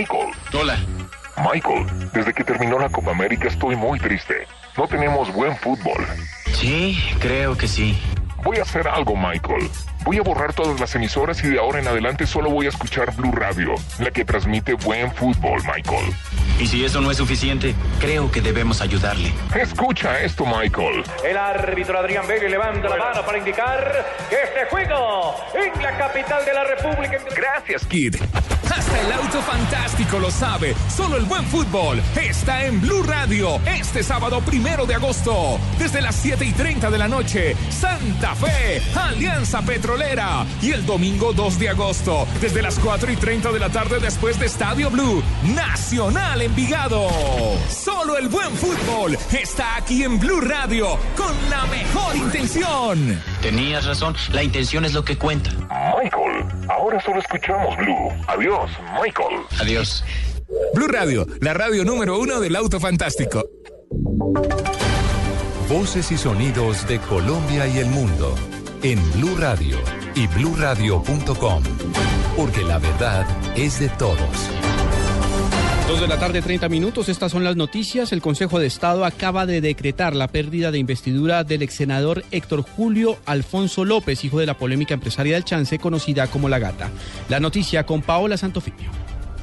Michael. Hola. Michael, desde que terminó la Copa América estoy muy triste. No tenemos buen fútbol. Sí, creo que sí. Voy a hacer algo, Michael. Voy a borrar todas las emisoras y de ahora en adelante solo voy a escuchar Blue Radio, la que transmite buen fútbol, Michael. Y si eso no es suficiente, creo que debemos ayudarle. Escucha esto, Michael. El árbitro Adrián Bailey levanta la mano para indicar que este juego en la capital de la República. Gracias, Kid. Hasta el auto fantástico lo sabe. Solo el buen fútbol está en Blue Radio este sábado primero de agosto. Desde las 7 y 30 de la noche, Santa Fe, Alianza Petrolera. Y el domingo 2 de agosto, desde las 4 y 30 de la tarde después de Estadio Blue, Nacional Envigado. Solo el buen fútbol está aquí en Blue Radio con la mejor intención. Tenías razón, la intención es lo que cuenta. Michael, ahora solo escuchamos Blue. Adiós, Michael. Adiós. Blue Radio, la radio número uno del auto fantástico. Voces y sonidos de Colombia y el mundo en Blue Radio y bluradio.com, porque la verdad es de todos. Dos de la tarde, 30 minutos. Estas son las noticias. El Consejo de Estado acaba de decretar la pérdida de investidura del ex senador Héctor Julio Alfonso López, hijo de la polémica empresaria del Chance, conocida como La Gata. La noticia con Paola Santofimio.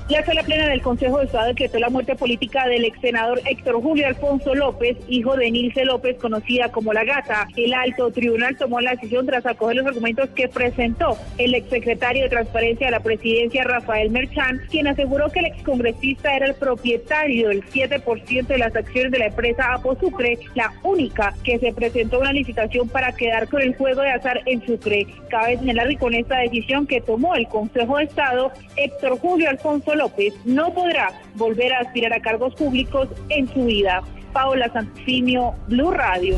La sala plena del Consejo de Estado decretó la muerte política del ex senador Héctor Julio Alfonso López, hijo de Nilce López, conocida como La Gata. El alto tribunal tomó la decisión tras acoger los argumentos que presentó el exsecretario de Transparencia de la Presidencia, Rafael Merchán, quien aseguró que el excongresista era el propietario del 7% de las acciones de la empresa Apo Sucre, la única que se presentó una licitación para quedar con el juego de azar en Sucre. Cabe señalar que con esta decisión que tomó el Consejo de Estado, Héctor Julio Alfonso López no podrá volver a aspirar a cargos públicos en su vida. Paola Santofimio, Blue Radio.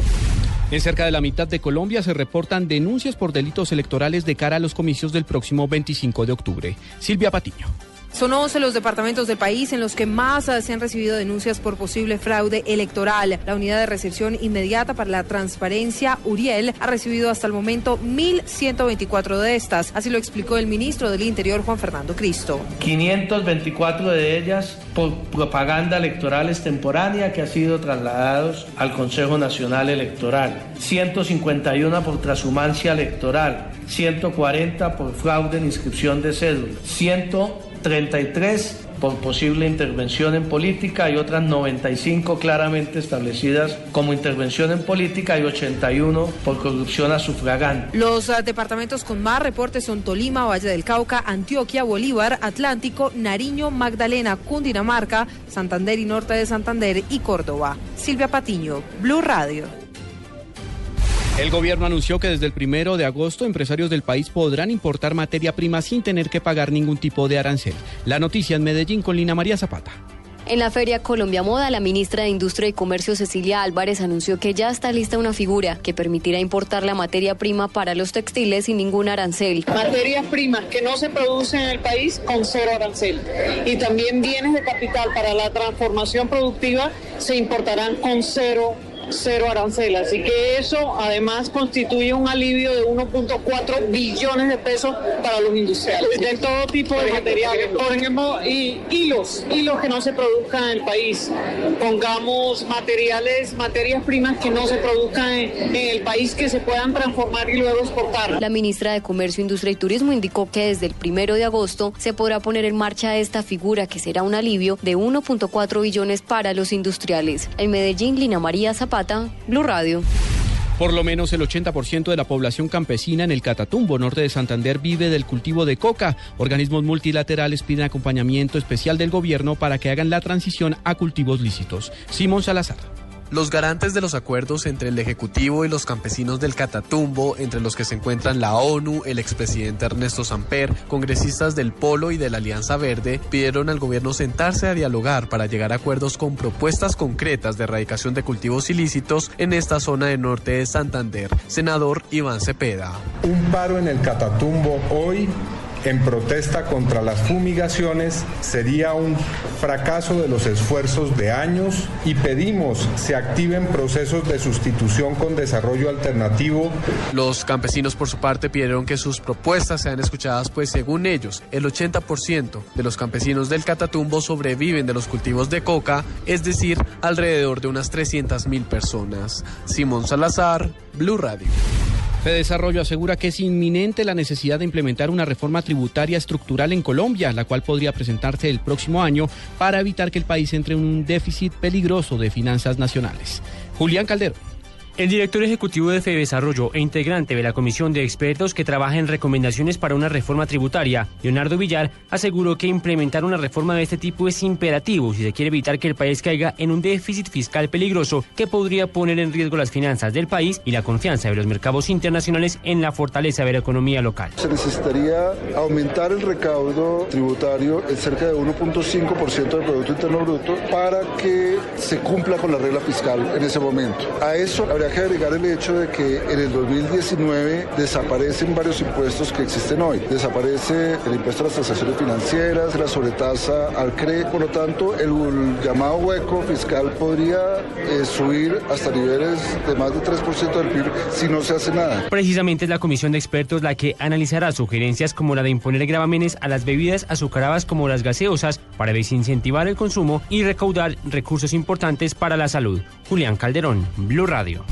En cerca de la mitad de Colombia se reportan denuncias por delitos electorales de cara a los comicios del próximo 25 de octubre. Silvia Patiño. Son 11 los departamentos del país en los que más se han recibido denuncias por posible fraude electoral. La unidad de recepción inmediata para la transparencia, Uriel, ha recibido hasta el momento 1.124 de estas. Así lo explicó el ministro del Interior, Juan Fernando Cristo. 524 de ellas por propaganda electoral extemporánea que ha sido trasladados al Consejo Nacional Electoral. 151 por transhumancia electoral. 140 por fraude en inscripción de cédula. 100 33 por posible intervención en política y otras 95 claramente establecidas como intervención en política y 81 por corrupción a sufragante. Los uh, departamentos con más reportes son Tolima, Valle del Cauca, Antioquia, Bolívar, Atlántico, Nariño, Magdalena, Cundinamarca, Santander y Norte de Santander y Córdoba. Silvia Patiño, Blue Radio. El gobierno anunció que desde el primero de agosto empresarios del país podrán importar materia prima sin tener que pagar ningún tipo de arancel. La noticia en Medellín con Lina María Zapata. En la Feria Colombia Moda, la ministra de Industria y Comercio Cecilia Álvarez anunció que ya está lista una figura que permitirá importar la materia prima para los textiles sin ningún arancel. Materias primas que no se producen en el país con cero arancel. Y también bienes de capital para la transformación productiva se importarán con cero cero arancel. Así que eso además constituye un alivio de 1.4 billones de pesos para los industriales. De todo tipo de materiales. Por ejemplo, y hilos, hilos que no se produzcan en el país. Pongamos materiales, materias primas que no se produzcan en, en el país que se puedan transformar y luego exportar. La ministra de Comercio, Industria y Turismo indicó que desde el primero de agosto se podrá poner en marcha esta figura que será un alivio de 1.4 billones para los industriales. En Medellín, Lina María Zapata Blue Radio. Por lo menos el 80% de la población campesina en el Catatumbo, norte de Santander, vive del cultivo de coca. Organismos multilaterales piden acompañamiento especial del gobierno para que hagan la transición a cultivos lícitos. Simón Salazar. Los garantes de los acuerdos entre el Ejecutivo y los campesinos del Catatumbo, entre los que se encuentran la ONU, el expresidente Ernesto Samper, congresistas del Polo y de la Alianza Verde, pidieron al gobierno sentarse a dialogar para llegar a acuerdos con propuestas concretas de erradicación de cultivos ilícitos en esta zona del norte de Santander. Senador Iván Cepeda. Un paro en el Catatumbo hoy en protesta contra las fumigaciones sería un fracaso de los esfuerzos de años y pedimos se activen procesos de sustitución con desarrollo alternativo. Los campesinos por su parte pidieron que sus propuestas sean escuchadas pues según ellos el 80% de los campesinos del Catatumbo sobreviven de los cultivos de coca, es decir, alrededor de unas 300 mil personas. Simón Salazar, Blue Radio. Desarrollo asegura que es inminente la necesidad de implementar una reforma tributaria estructural en Colombia, la cual podría presentarse el próximo año para evitar que el país entre en un déficit peligroso de finanzas nacionales. Julián Caldero. El director ejecutivo de Desarrollo e integrante de la comisión de expertos que trabaja en recomendaciones para una reforma tributaria, Leonardo Villar, aseguró que implementar una reforma de este tipo es imperativo si se quiere evitar que el país caiga en un déficit fiscal peligroso que podría poner en riesgo las finanzas del país y la confianza de los mercados internacionales en la fortaleza de la economía local. Se necesitaría aumentar el recaudo tributario en cerca de 1.5% del Producto Interno Bruto para que se cumpla con la regla fiscal en ese momento. A eso habría que agregar el hecho de que en el 2019 desaparecen varios impuestos que existen hoy. Desaparece el impuesto a las transacciones financieras, la sobretasa al CRE. Por lo tanto, el llamado hueco fiscal podría eh, subir hasta niveles de más de 3% del PIB si no se hace nada. Precisamente es la comisión de expertos la que analizará sugerencias como la de imponer gravámenes a las bebidas azucaradas como las gaseosas para desincentivar el consumo y recaudar recursos importantes para la salud. Julián Calderón, Blue Radio.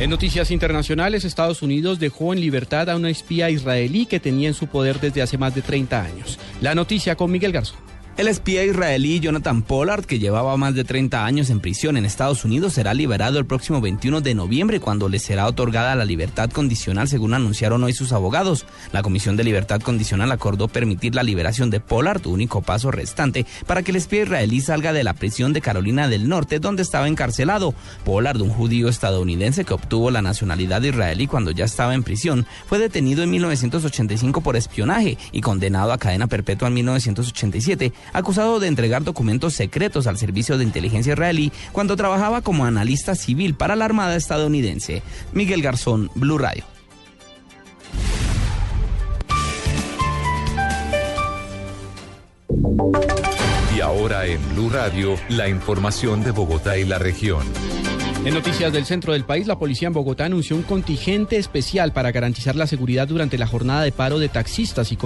En noticias internacionales, Estados Unidos dejó en libertad a una espía israelí que tenía en su poder desde hace más de 30 años. La noticia con Miguel Garzón. El espía israelí Jonathan Pollard, que llevaba más de 30 años en prisión en Estados Unidos, será liberado el próximo 21 de noviembre cuando le será otorgada la libertad condicional, según anunciaron hoy sus abogados. La Comisión de Libertad Condicional acordó permitir la liberación de Pollard, único paso restante para que el espía israelí salga de la prisión de Carolina del Norte, donde estaba encarcelado. Pollard, un judío estadounidense que obtuvo la nacionalidad israelí cuando ya estaba en prisión, fue detenido en 1985 por espionaje y condenado a cadena perpetua en 1987 acusado de entregar documentos secretos al servicio de inteligencia israelí cuando trabajaba como analista civil para la Armada estadounidense. Miguel Garzón, Blue Radio. Y ahora en Blue Radio, la información de Bogotá y la región. En noticias del centro del país, la policía en Bogotá anunció un contingente especial para garantizar la seguridad durante la jornada de paro de taxistas y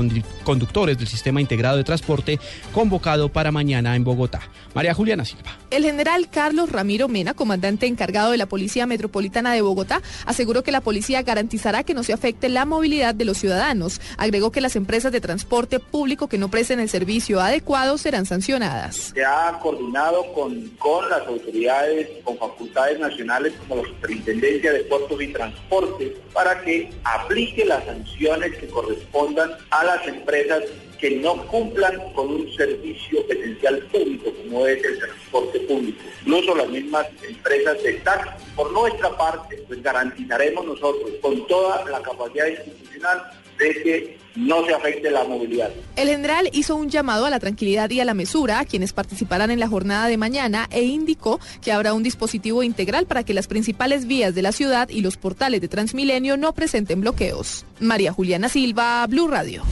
conductores del sistema integrado de transporte convocado para mañana en Bogotá. María Juliana Silva. El general Carlos Ramiro Mena, comandante encargado de la Policía Metropolitana de Bogotá, aseguró que la policía garantizará que no se afecte la movilidad de los ciudadanos. Agregó que las empresas de transporte público que no presten el servicio adecuado serán sancionadas. Se ha coordinado con, con las autoridades, con facultades nacionales como la Superintendencia de Puertos y Transportes para que aplique las sanciones que correspondan a las empresas que no cumplan con un servicio esencial público como es el transporte público. Incluso las mismas empresas de taxi. Por nuestra parte, pues garantizaremos nosotros con toda la capacidad institucional de que no se afecte la movilidad. El general hizo un llamado a la tranquilidad y a la mesura a quienes participarán en la jornada de mañana e indicó que habrá un dispositivo integral para que las principales vías de la ciudad y los portales de Transmilenio no presenten bloqueos. María Juliana Silva, Blue Radio.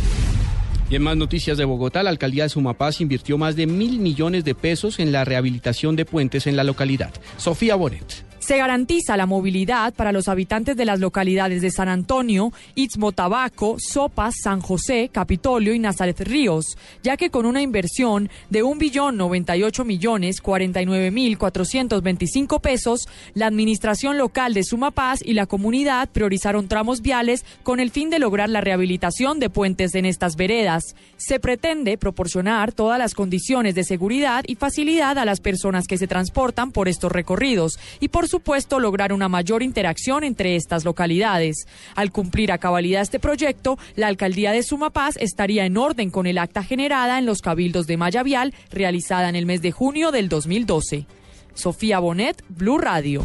Y en más noticias de Bogotá, la alcaldía de Sumapaz invirtió más de mil millones de pesos en la rehabilitación de puentes en la localidad. Sofía Bonet. Se garantiza la movilidad para los habitantes de las localidades de San Antonio, Istmo Tabaco, Sopas, San José, Capitolio y Nazaret Ríos, ya que con una inversión de 1.098 millones 49 mil 425 pesos, la administración local de Sumapaz y la comunidad priorizaron tramos viales con el fin de lograr la rehabilitación de puentes en estas veredas. Se pretende proporcionar todas las condiciones de seguridad y facilidad a las personas que se transportan por estos recorridos y por supuesto lograr una mayor interacción entre estas localidades. Al cumplir a cabalidad este proyecto, la alcaldía de Sumapaz estaría en orden con el acta generada en los cabildos de Maya Vial realizada en el mes de junio del 2012. Sofía Bonet, Blue Radio.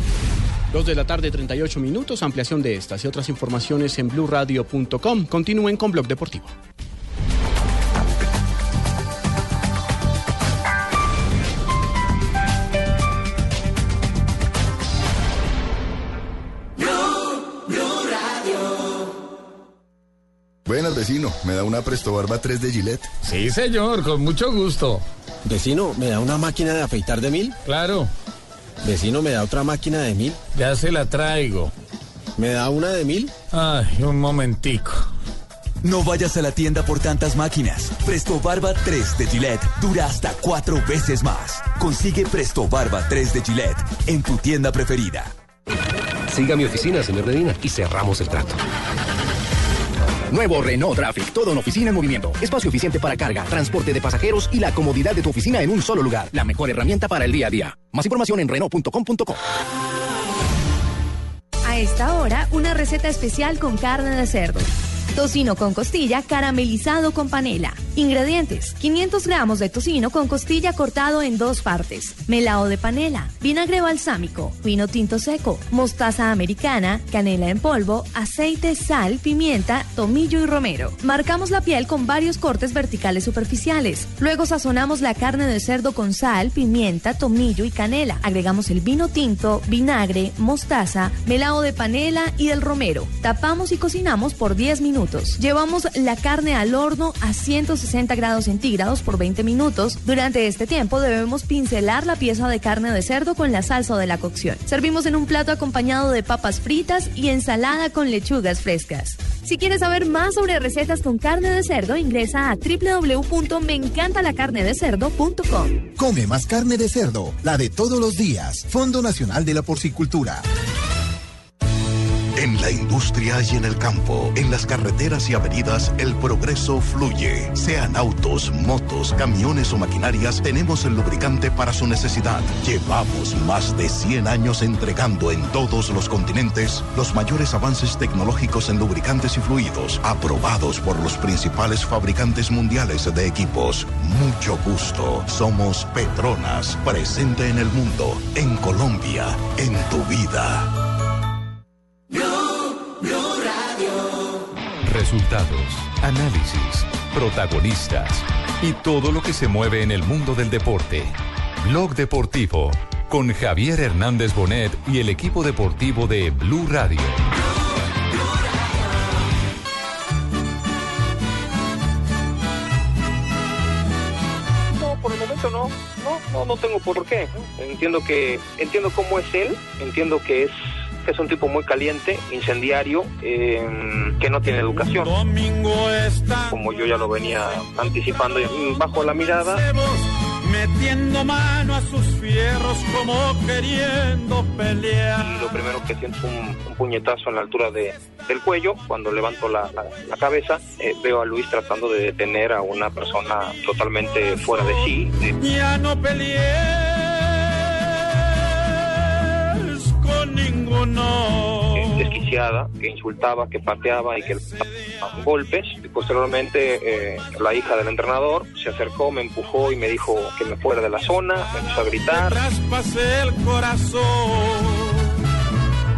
Dos de la tarde, 38 minutos. Ampliación de estas y otras informaciones en bluradio.com. Continúen con Blog Deportivo. Buenas, vecino. ¿Me da una Presto Barba 3 de Gillette? Sí, señor, con mucho gusto. Vecino, ¿me da una máquina de afeitar de mil? Claro. Vecino, ¿me da otra máquina de mil? Ya se la traigo. ¿Me da una de mil? Ay, un momentico. No vayas a la tienda por tantas máquinas. Presto Barba 3 de Gillette dura hasta cuatro veces más. Consigue Presto Barba 3 de Gillette en tu tienda preferida. Siga mi oficina, señor Medina, y cerramos el trato. Nuevo Renault Traffic, todo en oficina en movimiento. Espacio eficiente para carga, transporte de pasajeros y la comodidad de tu oficina en un solo lugar. La mejor herramienta para el día a día. Más información en Renault.com.co. A esta hora, una receta especial con carne de cerdo. Tocino con costilla caramelizado con panela. Ingredientes: 500 gramos de tocino con costilla cortado en dos partes, melao de panela, vinagre balsámico, vino tinto seco, mostaza americana, canela en polvo, aceite, sal, pimienta, tomillo y romero. Marcamos la piel con varios cortes verticales superficiales. Luego sazonamos la carne de cerdo con sal, pimienta, tomillo y canela. Agregamos el vino tinto, vinagre, mostaza, melao de panela y el romero. Tapamos y cocinamos por 10 minutos. Llevamos la carne al horno a 160 grados centígrados por 20 minutos. Durante este tiempo debemos pincelar la pieza de carne de cerdo con la salsa de la cocción. Servimos en un plato acompañado de papas fritas y ensalada con lechugas frescas. Si quieres saber más sobre recetas con carne de cerdo, ingresa a www.meencantalacarnedecerdo.com. Come más carne de cerdo, la de todos los días. Fondo Nacional de la Porcicultura. La industria y en el campo, en las carreteras y avenidas, el progreso fluye. Sean autos, motos, camiones o maquinarias, tenemos el lubricante para su necesidad. Llevamos más de 100 años entregando en todos los continentes los mayores avances tecnológicos en lubricantes y fluidos, aprobados por los principales fabricantes mundiales de equipos. Mucho gusto. Somos Petronas, presente en el mundo, en Colombia, en tu vida. Resultados, análisis, protagonistas y todo lo que se mueve en el mundo del deporte. Blog Deportivo con Javier Hernández Bonet y el equipo deportivo de Blue Radio. No, por el momento no, no, no, tengo por qué. Entiendo que, entiendo cómo es él, entiendo que es que es un tipo muy caliente, incendiario, eh, que no tiene educación. Como yo ya lo venía anticipando bajo la mirada. Metiendo mano a sus fierros como queriendo pelear. Y lo primero que siento es un, un puñetazo en la altura de, del cuello. Cuando levanto la, la, la cabeza, eh, veo a Luis tratando de detener a una persona totalmente fuera de sí. Ya no peleé ninguno. Desquiciada, que insultaba, que pateaba y que daba golpes. Y posteriormente, eh, la hija del entrenador se acercó, me empujó y me dijo que me fuera de la zona, me empezó a gritar. Traspasé el corazón.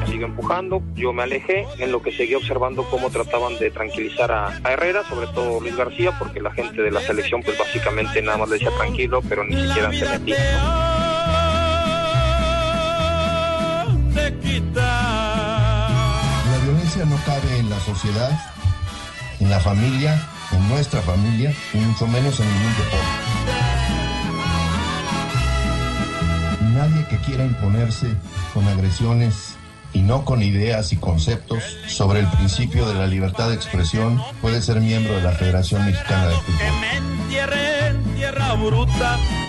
Siguió empujando, yo me alejé, en lo que seguí observando cómo trataban de tranquilizar a, a, Herrera, sobre todo Luis García, porque la gente de la selección, pues básicamente nada más le decía tranquilo, pero ni siquiera se metía. ¿no? La violencia no cabe en la sociedad, en la familia, en nuestra familia, y mucho menos en ningún deporte. Nadie que quiera imponerse con agresiones y no con ideas y conceptos sobre el principio de la libertad de expresión puede ser miembro de la Federación Mexicana de Fútbol.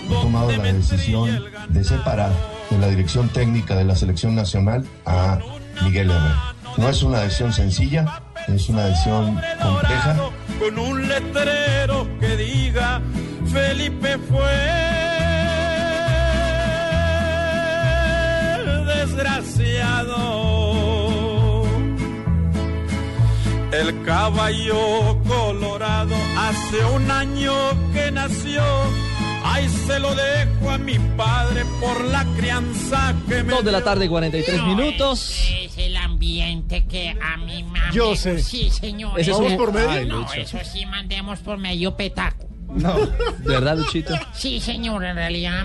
He tomado la decisión de separar de la dirección técnica de la selección nacional a Miguel Herrera. No es una decisión sencilla, es una decisión compleja. Con un letrero que diga Felipe fue desgraciado. El caballo colorado hace un año que nació Ay, se lo dejo a mi padre por la crianza que me. Dos de la tarde, 43 no, minutos. Es el ambiente que a mi mamá. Yo sé. Sí, señor. ¿Eso Vamos es por medio? Ay, no, Lucho. eso sí, mandemos por medio petaco. No, ¿de verdad, Luchito? Sí, señor, en realidad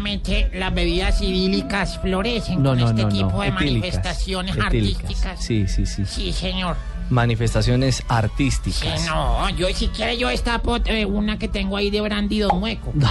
las bebidas idílicas florecen No, con no, este no, tipo no. de Etílicas. manifestaciones Etílicas. artísticas. Sí, sí, sí. Sí, señor. manifestaciones Sí, artísticas. no, yo si quiere yo destapo eh, una que tengo ahí de brandy dos muecos.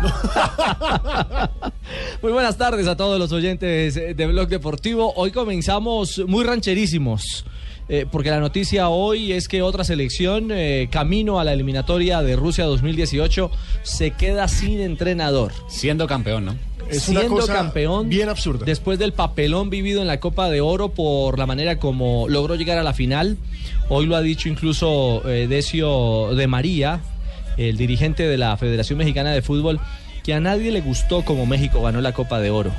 Muy buenas tardes a todos los oyentes de Blog Deportivo. Hoy comenzamos muy rancherísimos. eh, porque la noticia hoy es que otra selección, eh, camino a la eliminatoria de Rusia 2018, se queda sin entrenador. Siendo campeón, ¿no? Es una siendo cosa campeón bien absurda. después del papelón vivido en la Copa de Oro por la manera como logró llegar a la final. Hoy lo ha dicho incluso eh, Decio de María, el dirigente de la Federación Mexicana de Fútbol, que a nadie le gustó como México ganó la Copa de Oro.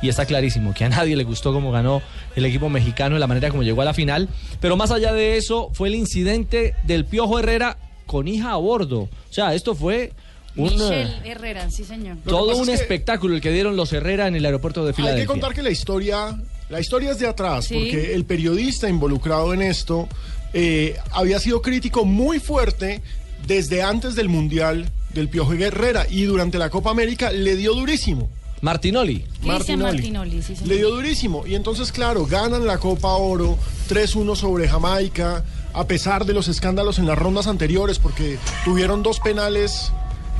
Y está clarísimo que a nadie le gustó cómo ganó el equipo mexicano y la manera como llegó a la final. Pero más allá de eso, fue el incidente del Piojo Herrera con hija a bordo. O sea, esto fue un, Michelle Herrera, sí señor. todo un es que- espectáculo el que dieron los Herrera en el aeropuerto de Hay que Filadelfia. contar que la historia, la historia es de atrás, Sí. porque el periodista involucrado en esto eh, había sido crítico muy fuerte desde antes del Mundial del Piojo Herrera y durante la Copa América le dio durísimo. Martinoli. Cristian Martinoli, sí. Le dio durísimo. Y entonces, claro, ganan la Copa Oro 3-1 sobre Jamaica, a pesar de los escándalos en las rondas anteriores, porque tuvieron dos penales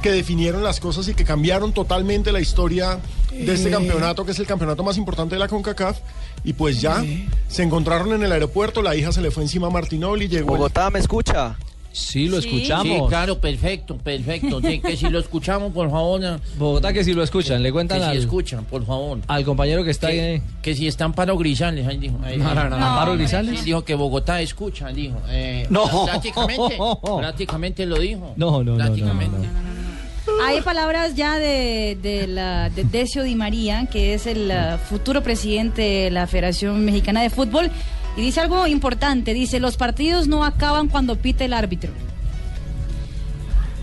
que definieron las cosas y que cambiaron totalmente la historia de este Eh. campeonato, que es el campeonato más importante de la CONCACAF. Y pues ya, se encontraron en el aeropuerto, la hija se le fue encima a Martinoli, llegó... el- Bogotá, ¿me escucha? Sí, lo Sí. escuchamos. Sí, claro, perfecto, perfecto. Sí, que si lo escuchamos, por favor. eh, Bogotá que si lo escuchan, le Que cuentan si al, escuchan, por favor. al compañero que está que, ahí. que si están Paro Grisales, ahí dijo. ahí No, dijo. no, no, no. ¿Amparo Grisales? Sí, dijo que Bogotá escucha, dijo. Eh, No. Prácticamente, prácticamente lo dijo. No, no, no, no, Prácticamente. Hay palabras ya de, de, la, de Decio Di María, que es el uh, futuro presidente de la Federación Mexicana de Fútbol, y dice algo importante, dice, los partidos no acaban cuando pite el árbitro.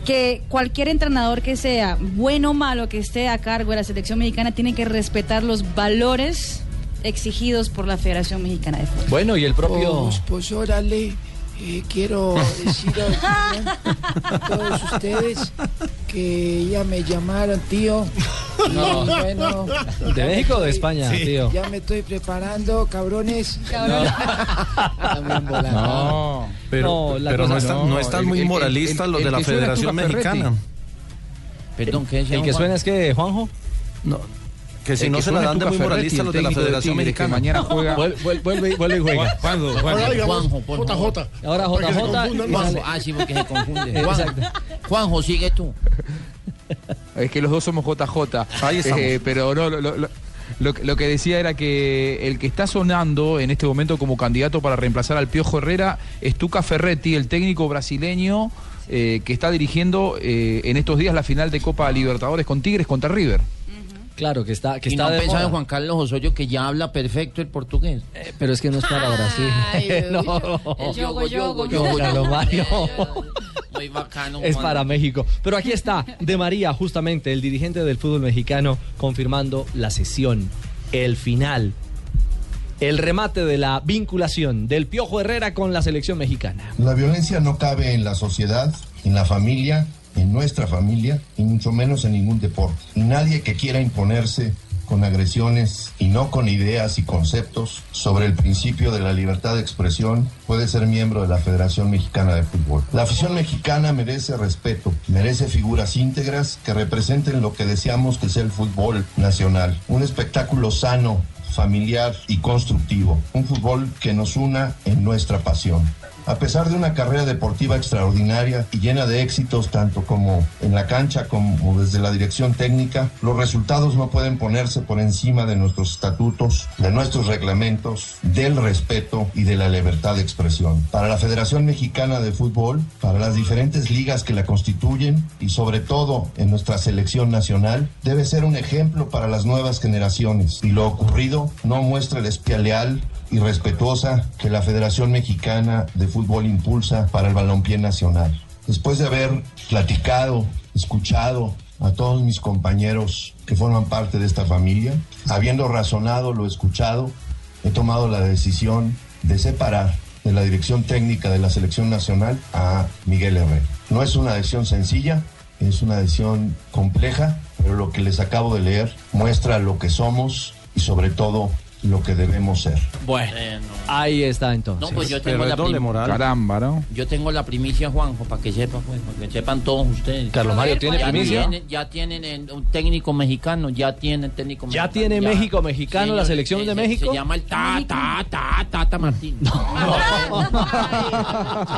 Que cualquier entrenador que sea, bueno o malo, que esté a cargo de la selección mexicana, tiene que respetar los valores exigidos por la Federación Mexicana de Fútbol. Bueno, y el propio... Pues, pues órale, eh, quiero decir a, a todos ustedes que ya me llamaron tío. No. bueno, ¿De México o de España, Sí. tío? Ya me estoy preparando, cabrones. No, pero, No, la pero no, están, no no, están el- muy el- moralistas el- los de la es Federación. Mexicana. Perdón, ¿qué decía El que Juan? suena es que, Juanjo. No, que si El no que se la suena dan de muy el los de la Federación Mexicana. mañana juega- Vuelve- vuelve- vuelve- y juega. Juanjo, por favor. JJ. Ahora JJ. Juanjo, ah, sí, porque se confunde. Exacto. Juanjo, Juanjo, sigue tú. Es que los dos somos JJ. Ahí. Eh, pero no, lo, lo- lo- lo que decía era que el que está sonando en este momento como candidato para reemplazar al Piojo Herrera es Tuca Ferretti, el técnico brasileño eh, que está dirigiendo eh, en estos días la final de Copa Libertadores con Tigres contra River. Claro, que está, que y está no de pensaba en. Juan Carlos Osorio que ya habla perfecto el portugués. Eh, pero es que no es para Brasil. no, El yogo, yogo, no, Carlos Mario. Muy bacano. Es para México. Pero aquí está, De María, justamente, el dirigente del fútbol mexicano, confirmando la sesión, el final, el remate de la vinculación del Piojo Herrera con la selección mexicana. La violencia no cabe en la sociedad, en la familia, en nuestra familia y mucho menos en ningún deporte. Y nadie que quiera imponerse con agresiones y no con ideas y conceptos sobre el principio de la libertad de expresión puede ser miembro de la Federación Mexicana de Fútbol. La afición mexicana merece respeto, merece figuras íntegras que representen lo que deseamos que sea el fútbol nacional, un espectáculo sano, familiar y constructivo, un fútbol que nos una en nuestra pasión. A pesar de una carrera deportiva extraordinaria y llena de éxitos tanto como en la cancha como desde la dirección técnica, los resultados no pueden ponerse por encima de nuestros estatutos, de nuestros reglamentos, del respeto y de la libertad de expresión. Para la Federación Mexicana de Fútbol, para las diferentes ligas que la constituyen y sobre todo en nuestra selección nacional, debe ser un ejemplo para las nuevas generaciones y lo ocurrido no muestra el espía leal y respetuosa que la Federación Mexicana de Fútbol impulsa para el balompié nacional. Después de haber platicado, escuchado a todos mis compañeros que forman parte de esta familia, habiendo razonado lo escuchado, he tomado la decisión de separar de la dirección técnica de la selección nacional a Miguel Herrera. No es una decisión sencilla, es una decisión compleja, pero lo que les acabo de leer muestra lo que somos y sobre todo lo que debemos ser. Bueno, ahí está entonces. No, pues yo tengo la prim- Caramba, ¿no? Yo tengo la primicia, Juanjo, para que sepan, pues, para que sepan todos ustedes. Carlos Mario, ¿tiene ya primicia? Tienen, ya tienen eh, un técnico mexicano, ya tienen técnico ¿Ya mexicano. tiene México mexicano, la selección se- de se- México? Se llama el Tata, Tata, Tata Martín.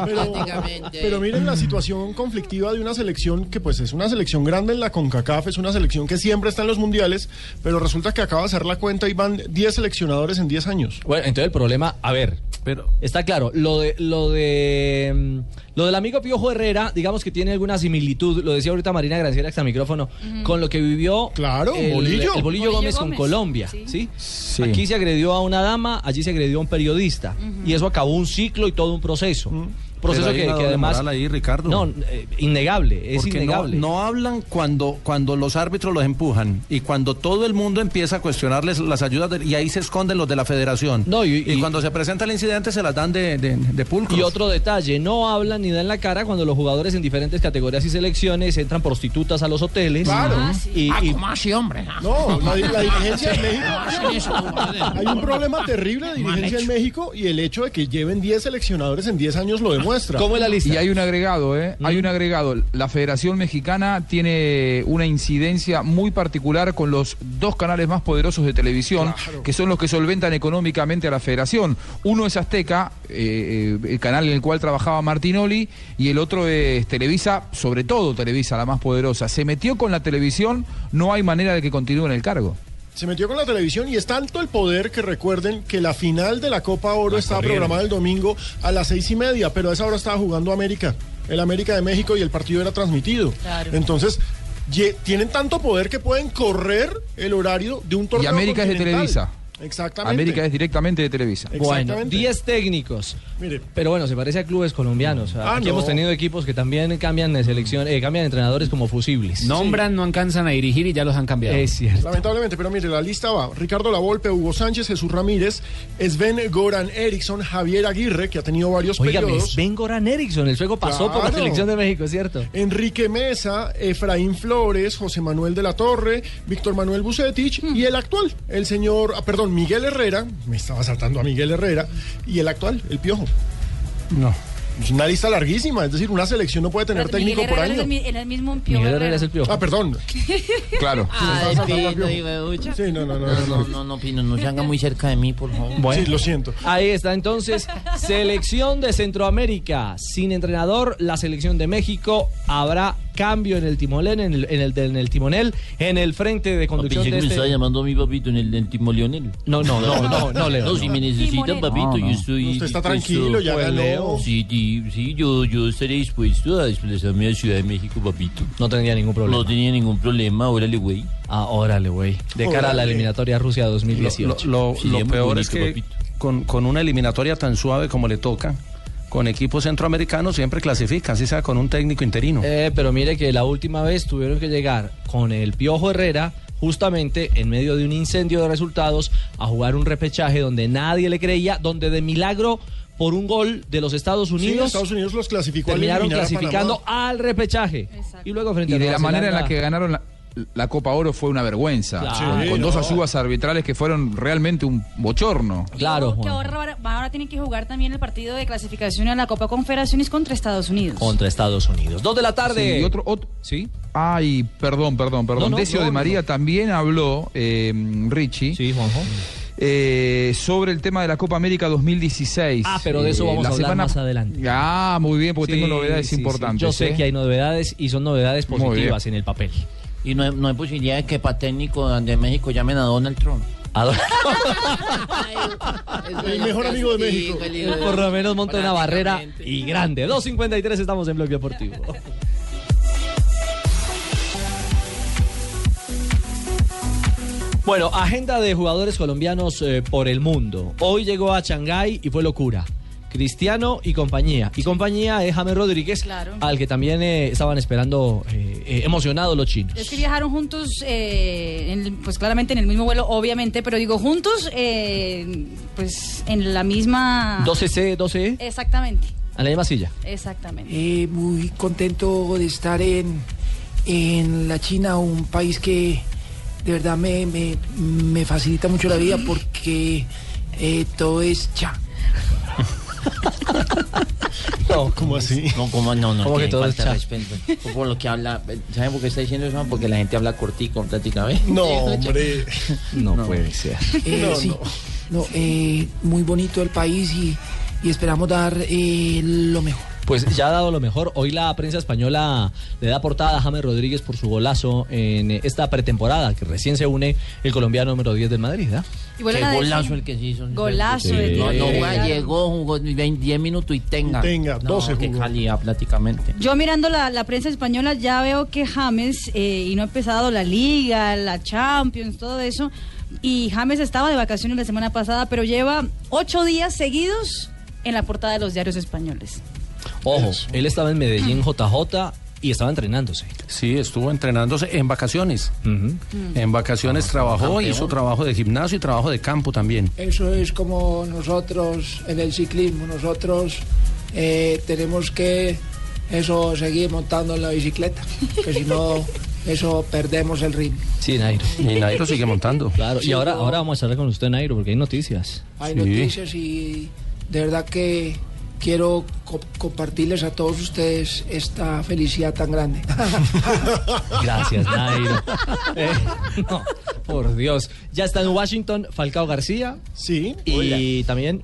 Pero, Prácticamente. pero miren la situación conflictiva de una selección que pues es una selección grande en la CONCACAF, es una selección que siempre está en los mundiales, pero resulta que acaba de hacer la cuenta y van 10 seleccionadores en 10 años. Bueno, entonces el problema, a ver, pero está claro, lo de lo de mm, lo del amigo Piojo Herrera, digamos que tiene alguna similitud, lo decía ahorita Marina Granciera hasta el micrófono, con lo que vivió Claro, el Bolillo. el Bolillo Bolillo Gómez, con Colombia, sí. ¿sí? Aquí se agredió a una dama, allí se agredió a un periodista y eso acabó un ciclo y todo un proceso. Pero hay que, además ahí, Ricardo. No, eh, innegable, es Porque no- innegable. No, hablan cuando, cuando los árbitros los empujan y cuando todo el mundo empieza a cuestionarles las ayudas de- y ahí se esconden los de la federación. y, cuando se presenta el incidente se las dan de, de, de pulcros. Y otro detalle, no hablan ni dan la cara cuando los jugadores en diferentes categorías y selecciones entran prostitutas a los hoteles. Claro. Ah, y, Ah, y- ¿cómo así, hombre? Ah. No, la, la dirigencia en México. Hay un problema terrible de dirigencia en México y el hecho de que lleven 10 seleccionadores en 10 años lo ¿Cómo es la lista? Y hay un agregado, ¿eh? Hay un agregado. La Federación Mexicana tiene una incidencia muy particular con los dos canales más poderosos de televisión, que son los que solventan económicamente a la Federación. Uno es Azteca, eh, eh, el canal en el cual trabajaba Martinoli, y el otro es Televisa, sobre todo Televisa, la más poderosa. Se metió con la televisión, no hay manera de que continúe en el cargo. Se metió con la televisión y es tanto el poder que recuerden que la final de la Copa Oro estaba corrieron. programada el domingo a las seis y media, pero a esa hora estaba jugando América, el América de México y el partido era transmitido. Claro. Entonces, tienen tanto poder que pueden correr el horario de un torneo. América es de continental. Televisa. Exactamente. América es directamente de Televisa. Bueno, 10 técnicos. Mire. Pero bueno, se parece a clubes colombianos. Ah, Aquí no. hemos tenido equipos que también cambian de selección, eh, cambian de entrenadores como fusibles. Nombran, no alcanzan a dirigir y ya los han cambiado. Es cierto. Lamentablemente, pero mire, la lista va. Ricardo Lavolpe, Hugo Sánchez, Jesús Ramírez, Sven Goran Eriksson, Javier Aguirre, que ha tenido varios Oiga, periodos. Sven Goran Eriksson, el sueco pasó por la selección de México, es cierto. Enrique Mesa, Efraín Flores, José Manuel de la Torre, Víctor Manuel Bucetich y el actual, el señor, ah, perdón, Miguel Herrera, me estaba saltando a Miguel Herrera, y el actual, el Piojo. No. Es una lista larguísima, es decir, una selección no puede tener Pero técnico Miguel por Herrera año. es el el, mismo Piojo Herrera. Ah, perdón. Claro. Ah, Estaba de saltando a pino, Piojo. hijo de pucha. Sí, no, no, no, No, no. no, no, no, Pino, no se haga muy cerca de mí, por favor. Bueno. Sí, lo siento. Ahí está entonces, selección de Centroamérica, sin entrenador, la selección de México, habrá cambio en el timonel, en el, en el, en el timonel, en el frente de conducción Pensé que de me este... estaba llamando a mi papito en el, Timo Leonel. No, no, no, no, no, Leo, No, no. si me necesitan, Timonel. papito, No, no. yo estoy. Usted está tranquilo, ya Pues. Leo. Sí, sí, sí, yo, yo estaré dispuesto a desplazarme a Ciudad de México, papito. No tendría ningún problema. No tenía ningún problema, órale, güey. Ah, órale, güey. De cara a la Órale. eliminatoria Rusia 2018. Lo, lo- Sí, lo es muy peor bonito, es que papito. con, con una eliminatoria tan suave como le toca, con equipos centroamericanos siempre clasifican, así sea con un técnico interino. Eh, pero mire que la última vez tuvieron que llegar con el Piojo Herrera justamente en medio de un incendio de resultados a jugar un repechaje donde nadie le creía, donde de milagro por un gol de los Estados Sí, Unidos Estados Unidos los clasificó al terminaron clasificando al repechaje. Y luego frente Y a de la manera en la que ganaron la, la Copa Oro fue una vergüenza. Claro. con dos ayudas arbitrales que fueron realmente un bochorno. Claro, Que ahora, ahora tienen que jugar también el partido de clasificación a la Copa Confederaciones contra Estados Unidos. Contra Estados Unidos. Dos de la tarde. Sí, y otro, otro- ¿Sí? Ay, perdón, perdón, perdón. No, no, Decio no, de no. María también habló, eh, Richie. Sí, Juanjo. eh, sobre el tema de la Copa América 2016. Ah, pero de eso Eh, vamos a hablar semana- más adelante. Ah, muy bien, porque Sí, tengo novedades sí, sí. importantes. Yo sé ¿eh? que hay novedades y son novedades positivas en el papel. Y no hay, no hay posibilidad de que para técnico de México llamen a Donald Trump. El mejor amigo de México. Por lo menos monta una barrera y grande. 2.53 estamos en Bloque Deportivo. Bueno, agenda de jugadores colombianos eh, por el mundo. Hoy llegó a Shanghái y fue locura. Cristiano y compañía. Y compañía es James Rodríguez, Claro. al que también eh, estaban esperando eh, eh, emocionados los chinos. Es que viajaron juntos, eh, en el- pues claramente en el mismo vuelo, obviamente, pero digo juntos, eh, pues en la misma... 12C, 12E, Exactamente, a la misma silla. exactamente. Eh, muy contento de estar en, en la China, un país que de verdad me, me, me facilita mucho la vida porque eh, todo es cha. No, ¿cómo así? No, como no, no. ¿Cómo que todo falta respeto. Por lo que habla, ¿saben por qué está diciendo eso? Porque la gente habla cortico prácticamente. No, hombre. No, puede ser. Eh, No, sí, no. no, eh, muy bonito el país y, y esperamos dar eh, lo mejor. Pues ya ha dado lo mejor. Hoy la prensa española le da portada a James Rodríguez por su golazo en esta pretemporada, que recién se une el colombiano número 10 del Madrid. ¿ah? Y Qué golazo el que se hizo. Golazo Sí. el No, no, juega, llegó, jugó 20, 10 minutos y tenga. Tenga, No, 12 qué jugó. calidad prácticamente. Yo mirando la, la prensa española ya veo que James, eh, y no ha empezado la liga, la Champions, todo eso, y James estaba de vacaciones la semana pasada, pero lleva ocho días seguidos en la portada de los diarios españoles. Ojo, él estaba en Medellín JJ y estaba entrenándose. Sí, estuvo entrenándose en vacaciones. En vacaciones trabajó, campeón. hizo trabajo de gimnasio y trabajo de campo también. Eso es como nosotros en el ciclismo, nosotros eh, tenemos que eso seguir montando en la bicicleta, que si no eso perdemos el ritmo. Sí, Nairo. Y Nairo sigue montando. Claro, y ahora, no. ahora vamos a hablar con usted, Nairo, porque hay noticias. Hay noticias y de verdad que quiero co- compartirles a todos ustedes esta felicidad tan grande. Gracias, Nairo. Eh, no, por Dios. Ya está en Washington Falcao García. Sí. Y también.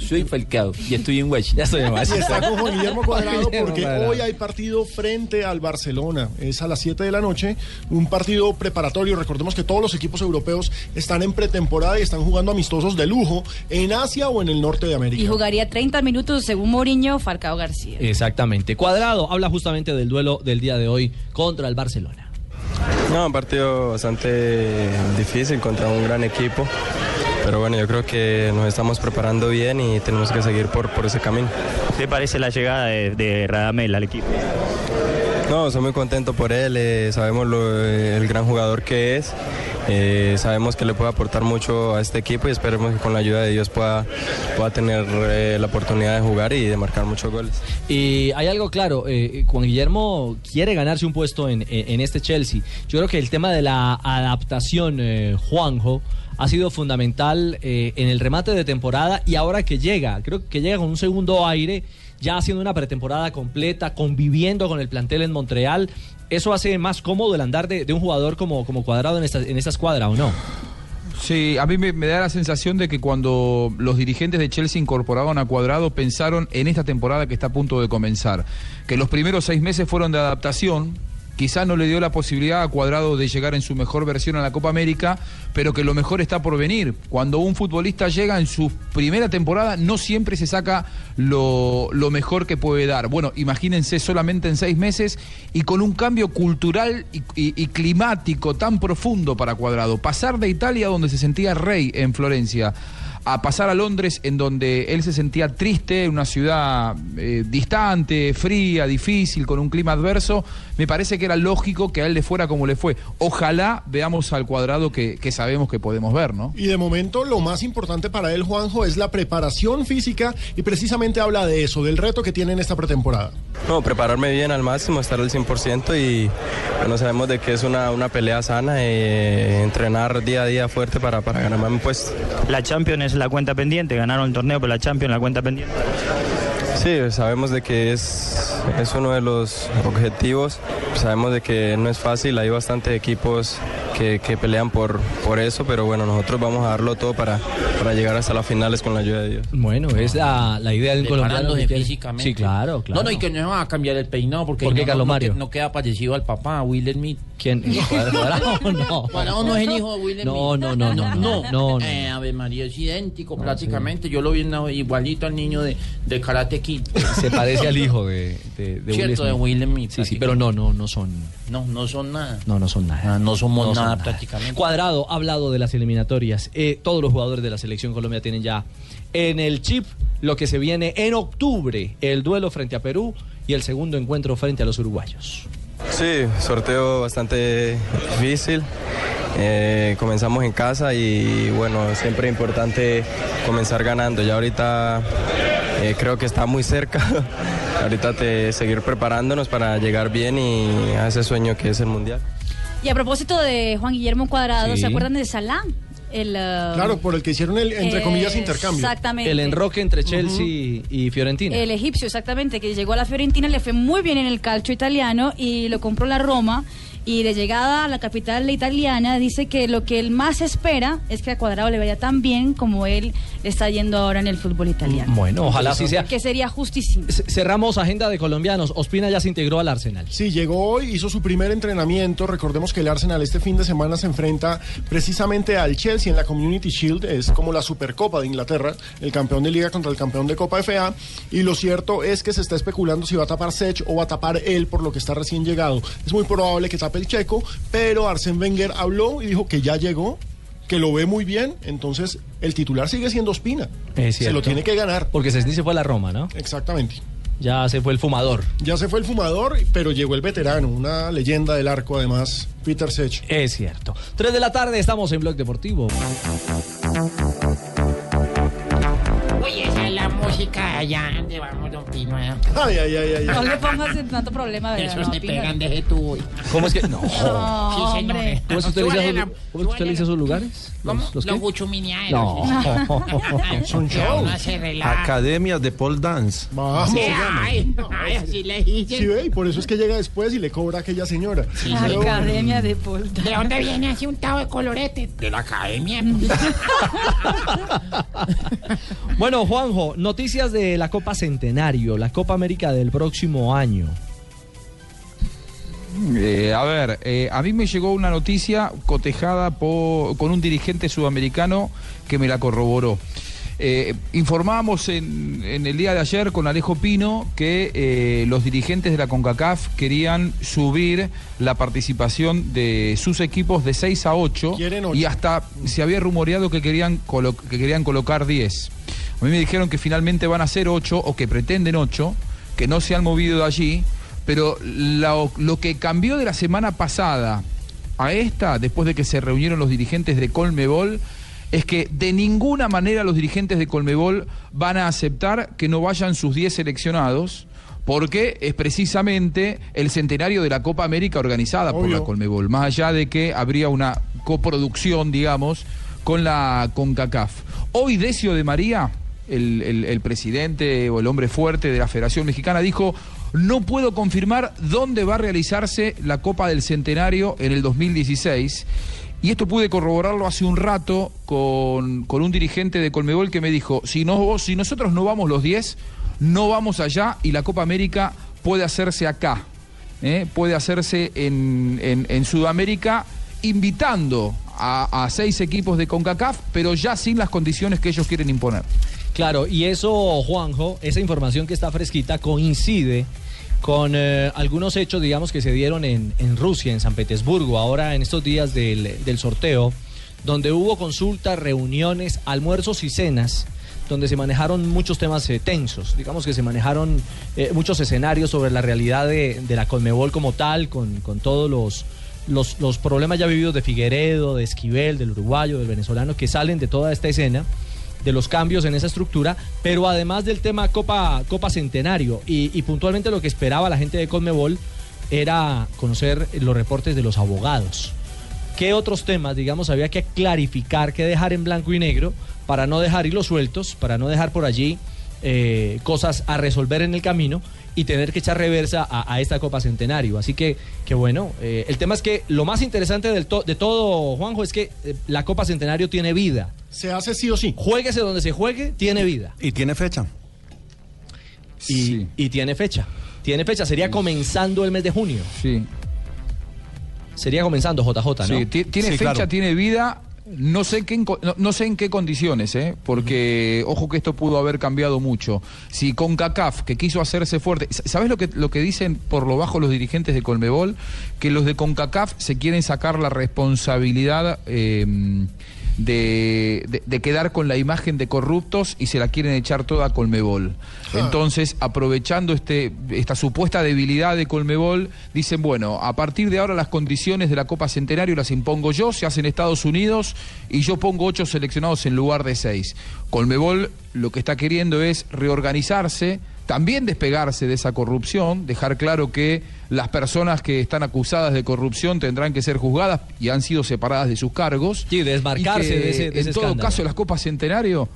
Soy Falcao y estoy en Washington. Ya estoy en Y está con Juan Guillermo Cuadrado porque hoy hay partido frente al Barcelona. Es a las 7 de la noche, un partido preparatorio. Recordemos que todos los equipos europeos están en pretemporada y están jugando amistosos de lujo en Asia o en el norte de América. Y jugaría 30 minutos, según Mourinho, Falcao García. Exactamente. Cuadrado habla justamente del duelo del día de hoy contra el Barcelona. No, un partido bastante difícil contra un gran equipo. Pero bueno, yo creo que nos estamos preparando bien y tenemos que seguir por, por ese camino. ¿Qué parece la llegada de, de Radamel al equipo? No, soy muy contento por él, eh, sabemos lo- el gran jugador que es, eh, sabemos que le puede aportar mucho a este equipo y esperemos que con la ayuda de Dios pueda, pueda tener eh, la oportunidad de jugar y de marcar muchos goles. Y hay algo claro, eh, Juan Guillermo quiere ganarse un puesto en, en- este Chelsea. Yo creo que el tema de la adaptación, eh, Juanjo, ha sido fundamental eh, en el remate de temporada y ahora que llega, creo que llega con un segundo aire, ya haciendo una pretemporada completa, conviviendo con el plantel en Montreal. ¿Eso hace más cómodo el andar de, de un jugador como, como cuadrado en esta, en esta escuadra o no? Sí, a mí me, me da la sensación de que cuando los dirigentes de Chelsea incorporaron a Cuadrado pensaron en esta temporada que está a punto de comenzar, que los primeros seis meses fueron de adaptación, quizá no le dio la posibilidad a Cuadrado de llegar en su mejor versión a la Copa América, pero que lo mejor está por venir. Cuando un futbolista llega en su primera temporada, no siempre se saca lo, mejor que puede dar. Bueno, imagínense solamente en seis meses y con un cambio cultural y climático tan profundo para Cuadrado. Pasar de Italia, donde se sentía rey en Florencia, a pasar a Londres, en donde él se sentía triste, en una ciudad eh, distante, fría, difícil, con un clima adverso, me parece que era lógico que a él le fuera como le fue. Ojalá veamos al cuadrado que, que sabemos que podemos ver, ¿no? Y de momento lo más importante para él, Juanjo, es la preparación física y precisamente habla de eso, del reto que tiene en esta pretemporada. No, prepararme bien al máximo, estar al 100% y bueno, sabemos de que es una, una pelea sana, eh, entrenar día a día fuerte para, para ganarme mi puesto. La Champions es la cuenta pendiente, ganaron el torneo, pero la Champions la cuenta pendiente. Sí, sabemos de que es, es uno de los objetivos, sabemos de que no es fácil, hay bastantes equipos que, que pelean por, por eso, pero bueno, nosotros vamos a darlo todo para, para llegar hasta las finales con la ayuda de Dios. Bueno, es la, la idea de un colombiano. Que físicamente. Sí, claro, claro. No, no, y que no se va a cambiar el peinado porque ¿Por qué, no, Carlos no, Mario? No, que- no queda parecido al papá, a Will Smith. ¿Quién? ¿Cuadrado? no. Cuadrado no es el hijo de Will. No, no, no, no, no, no, no. Eh, Ave María es idéntico prácticamente. Yo lo vi en- igualito al niño de, de Karate Kid. Se parece al hijo de, de, de Cierto, de Will Smith. Sí, sí, pero no, no, no son. No, no son nada. No, no son nada. Ah, no somos No nada, nada. prácticamente. Cuadrado ha hablado de las eliminatorias. Eh, todos los jugadores de la selección Colombia tienen ya en el chip lo que se viene en octubre, el duelo frente a Perú y el segundo encuentro frente a los uruguayos. Sí, sorteo bastante difícil. Eh, comenzamos en casa y bueno, siempre es importante comenzar ganando. Ya ahorita eh, creo que está muy cerca. ahorita te seguir preparándonos para llegar bien y a ese sueño que es el mundial. Y a propósito de Juan Guillermo Cuadrado, Sí. ¿se acuerdan de Salah? El, uh, Claro, por el que hicieron el, entre Eh, comillas, intercambio. exactamente. El enroque entre Chelsea y Fiorentina. El egipcio, exactamente, que llegó a la Fiorentina, le fue muy bien en el calcio italiano y lo compró la Roma. Y de llegada a la capital italiana, dice que lo que él más espera es que a Cuadrado le vaya tan bien como él le está yendo ahora en el fútbol italiano. Bueno, ojalá así sea. Que sería justísimo. C- Cerramos agenda de colombianos. Ospina ya se integró al Arsenal. Sí, llegó hoy, hizo su primer entrenamiento. Recordemos que el Arsenal este fin de semana se enfrenta precisamente al Chelsea en la Community Shield. Es como la Supercopa de Inglaterra, el campeón de liga contra el campeón de Copa FA. Y lo cierto es que se está especulando si va a tapar Sech o va a tapar él por lo que está recién llegado. Es muy probable que tape el checo, pero Arsène Wenger habló y dijo que ya llegó, que lo ve muy bien. Entonces el titular sigue siendo Ospina. Se lo tiene que ganar. Porque Cesni se fue a la Roma, ¿no? Exactamente. Ya se fue el fumador. Ya se fue el fumador, pero llegó el veterano, una leyenda del arco además, Peter Sech. Es cierto. 3 de la tarde, estamos en Blog Deportivo. Música allá donde vamos, don Pino. ¿eh? Ay, ay, ay, ay. No le pongas tanto problema, ¿verdad? Esos te pegan de tú. hoy. ¿Cómo es que.? No. No, Sí, señor. hombre. ¿Cómo es que usted le dice sus- la- cómo es que usted le dice a sus lugares? ¿Cómo? ¿Los, Los, buchumineados. No. Son shows. uno se relaja. Academias de pole dance. Vamos. Sí, ay, ay, así le dicen. Sí, ve, y por eso es que llega después y le cobra a aquella señora. Pero- Academia de Paul. ¿De dónde viene así un tao de colorete? De la academia. Bueno, Juanjo, noticias de la Copa Centenario, la Copa América del próximo año. Eh, a ver, eh, a mí me llegó una noticia cotejada po- con un dirigente sudamericano que me la corroboró. Eh, informábamos en, en el día de ayer con Alejo Pino que eh, los dirigentes de la CONCACAF querían subir la participación de sus equipos de 6 a 8 Quieren ocho. y hasta se había rumoreado que querían, colo- que querían colocar 10. A mí me dijeron que finalmente van a ser 8 o que pretenden 8, que no se han movido de allí, pero lo, lo que cambió de la semana pasada a esta, después de que se reunieron los dirigentes de Colmebol, es que de ninguna manera los dirigentes de Colmebol van a aceptar que no vayan sus 10 seleccionados, porque es precisamente el centenario de la Copa América organizada por la Colmebol, más allá de que habría una coproducción, digamos, con la CONCACAF. Hoy Decio de María, el, presidente o el hombre fuerte de la Federación Mexicana, dijo, no puedo confirmar dónde va a realizarse la Copa del Centenario en el 2016. Y esto pude corroborarlo hace un rato con, con un dirigente de Colmebol que me dijo, si, no, si nosotros no vamos los 10, no vamos allá y la Copa América puede hacerse acá. ¿eh? Puede hacerse en, en- Sudamérica invitando a seis equipos de CONCACAF, pero ya sin las condiciones que ellos quieren imponer. Claro, y eso, Juanjo, esa información que está fresquita coincide con eh, algunos hechos, digamos, que se dieron en, en Rusia, en San Petersburgo, ahora en estos días del, sorteo, donde hubo consultas, reuniones, almuerzos y cenas, donde se manejaron muchos temas eh, tensos, digamos que se manejaron eh, muchos escenarios sobre la realidad de, la Conmebol como tal, con, todos los, los, los problemas ya vividos de Figueredo, de Esquivel, del uruguayo, del venezolano, que salen de toda esta escena de los cambios en esa estructura, pero además del tema Copa, Copa Centenario y, puntualmente lo que esperaba la gente de Conmebol era conocer los reportes de los abogados. ¿Qué otros temas, digamos, había que clarificar, que dejar en blanco y negro para no dejar hilos sueltos, para no dejar por allí eh, cosas a resolver en el camino y tener que echar reversa a, a esta Copa Centenario? Así que, que bueno, eh, el tema es que lo más interesante del to- de todo, Juanjo, es que eh, la Copa Centenario tiene vida. Se hace sí o sí. Juéguese donde se juegue, tiene vida. Y tiene fecha. Y, y tiene fecha. Tiene fecha, sería comenzando el mes de junio. Sí. Sería comenzando JJ, ¿no? Sí, ti- tiene fecha, tiene vida. No sé, qué en co- no, sé en qué condiciones, ¿eh? porque ojo que esto pudo haber cambiado mucho. Si con CACAF, que quiso hacerse fuerte, ¿sabes lo que, lo que dicen por lo bajo los dirigentes de Colmebol? Que los de CONCACAF se quieren sacar la responsabilidad eh, de, de- de quedar con la imagen de corruptos y se la quieren echar toda a Colmebol. Entonces, aprovechando este, esta supuesta debilidad de Colmebol, dicen, bueno, a partir de ahora las condiciones de la Copa Centenario las impongo yo, se hacen en Estados Unidos y yo pongo ocho seleccionados en lugar de seis. Colmebol lo que está queriendo es reorganizarse, también despegarse de esa corrupción, dejar claro que las personas que están acusadas de corrupción tendrán que ser juzgadas y han sido separadas de sus cargos. Sí, desmarcarse Y que, de ese, de ese En todo escándalo. caso, las Copas Centenario,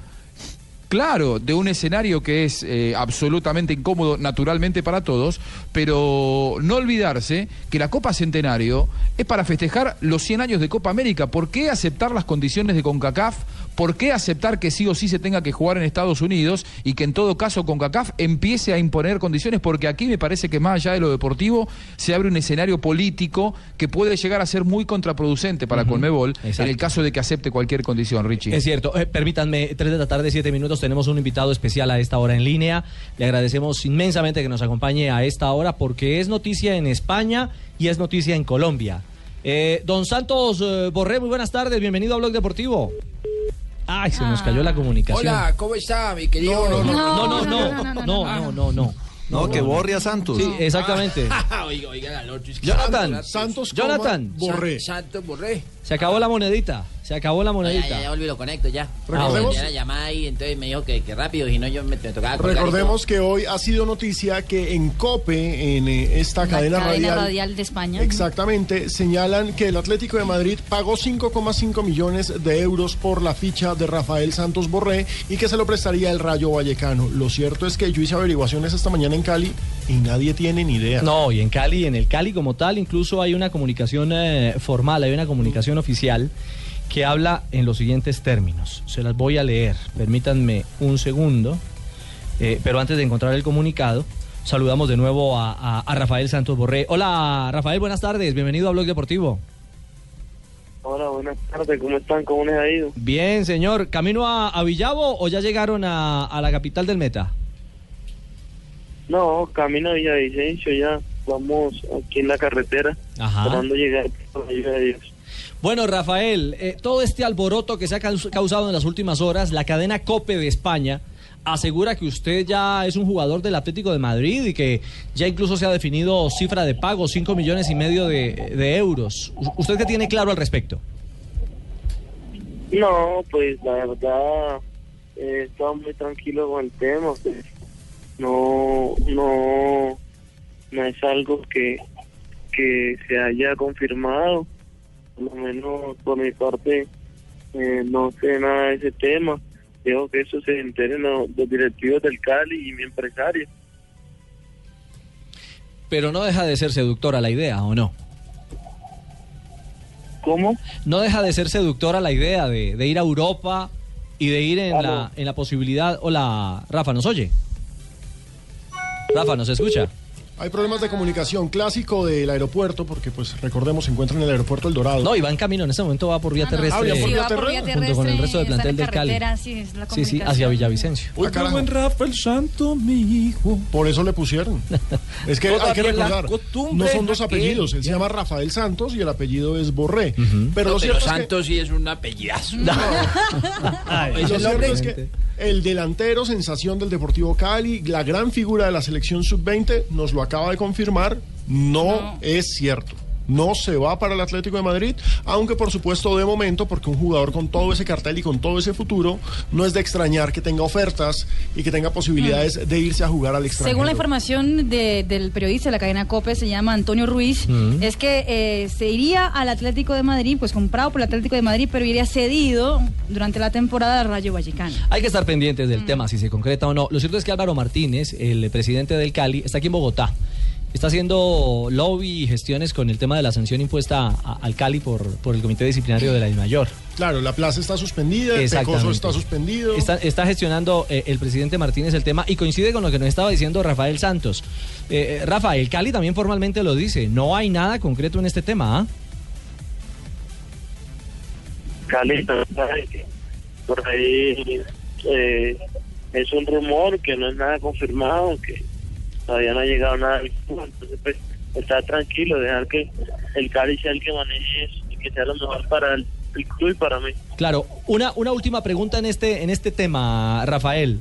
claro, de un escenario que es eh, absolutamente incómodo naturalmente para todos, pero no olvidarse que la Copa Centenario es para festejar los 100 años de Copa América. ¿Por qué aceptar las condiciones de CONCACAF? ¿Por qué aceptar que sí o sí se tenga que jugar en Estados Unidos y que en todo caso CONCACAF empiece a imponer condiciones? Porque aquí me parece que más allá de lo deportivo se abre un escenario político que puede llegar a ser muy contraproducente para Conmebol en el caso de que acepte cualquier condición, Richie. Es cierto. Eh, permítanme, 3 de la tarde, 7 minutos. Tenemos un invitado especial a esta hora en línea. Le agradecemos inmensamente que nos acompañe a esta hora porque es noticia en España y es noticia en Colombia. Eh, don Santos eh, Borré, muy buenas tardes. Bienvenido a Blog Deportivo. Ay, se nos cayó la comunicación. Hola, ¿cómo está, mi querido? No, no, no, no, no, no, no, no. No, que borre a Santos. Sí, exactamente. oiga, oiga, que- Jonathan, Santos, Jonathan. Borré. Santos Borré. Se acabó la monedita. Se acabó la Ya, monedita. ya, ya volví, lo conecto ya. Recordemos- Ah, ya la llamada ahí, entonces me dijo que, que rápido, si no yo me, me tocaba Recordemos que hoy ha sido noticia que en COPE, en eh, esta La cadena, cadena radial, radial de España. Exactamente, señalan que el Atlético de Madrid pagó 5,5 millones de euros por la ficha de Rafael Santos Borré y que se lo prestaría el Rayo Vallecano. Lo cierto es que yo hice averiguaciones esta mañana en Cali y nadie tiene ni idea. No, y en Cali, en el Cali como tal, incluso hay una comunicación eh, formal, hay una comunicación oficial que habla en los siguientes términos. Se las voy a leer. Permítanme un segundo. Eh, pero antes de encontrar el comunicado, saludamos de nuevo a, a- a Rafael Santos Borré. Hola, Rafael, buenas tardes. Bienvenido a Blog Deportivo. Hola, buenas tardes, ¿cómo están? ¿Cómo les ha ido? Bien, señor. ¿Camino a, a Villavo o ya llegaron a, a la capital del Meta? No, camino a Villavicencio ya. Vamos aquí en la carretera, Ajá. esperando llegar por ayuda de Dios. Bueno, Rafael, eh, todo este alboroto que se ha caus- causado en las últimas horas, la cadena COPE de España asegura que usted ya es un jugador del Atlético de Madrid y que ya incluso se ha definido cifra de pago, 5 millones y medio de, euros. ¿Usted qué tiene claro al respecto? No, pues la verdad, estaba muy tranquilo con el tema. no, no, no es algo que, que se haya confirmado. Por lo menos por mi parte, eh, no sé nada de ese tema. Dejo que eso se enteren los, los directivos del Cali y mi empresario. Pero no deja de ser seductora la idea, ¿o no? ¿Cómo? No deja de ser seductora la idea de, de ir a Europa y de ir en la, en la posibilidad... Hola, Rafa, ¿nos oye? Rafa, ¿nos escucha? Hay problemas de comunicación clásico del aeropuerto, porque pues recordemos se encuentra en el aeropuerto El Dorado. No, y va en camino, en este momento va por vía terrestre. Ah, ¿ya por Sí, vía va por vía terrestre? Junto con el resto del plantel del Cali. sí, Sí, sí, hacia. Villavicencio. Ah, carajo. buen Rafael Santo, mi hijo. Por eso le pusieron. Es que hay que recordar, no son dos apellidos. Él se llama Rafael Santos y el apellido es Borré. Pero No, lo pero cierto es que- Santos sí es un apellidazo. Cierto hombre. es que el delantero sensación del Deportivo Cali, la gran figura de la selección sub-20, nos lo acaba de confirmar, no, es cierto. No se va para el Atlético de Madrid, aunque por supuesto de momento, porque un jugador con todo ese cartel y con todo ese futuro, no es de extrañar que tenga ofertas y que tenga posibilidades de irse a jugar al extranjero. Según la información de- del periodista de la cadena COPE, se llama Antonio Ruiz, Mm. es que eh, se iría al Atlético de Madrid, pues comprado por el Atlético de Madrid, pero iría cedido durante la temporada al Rayo Vallecano. Hay que estar pendientes Mm. del tema, si se concreta o no. Lo cierto es que Álvaro Martínez, el presidente del Cali, está aquí en Bogotá. Está haciendo lobby y gestiones con el tema de la sanción impuesta a- al Cali por, por el Comité Disciplinario de la DIMAYOR. Claro, la plaza está suspendida, el. Pecoso está suspendido. Está, está gestionando eh, el presidente Martínez el tema y coincide con lo que nos estaba diciendo Rafael Santos. Eh, eh, Rafa, el Cali también formalmente lo dice. No hay nada concreto en este tema, ¿ah? Cali, por ahí eh, es un rumor que no es nada confirmado, que todavía no ha llegado nada. Entonces, pues, estar tranquilo, dejar que el Cali sea el que maneje eso y que sea lo mejor para el, el club y para mí. Claro, una, una última pregunta en este, en este tema, Rafael.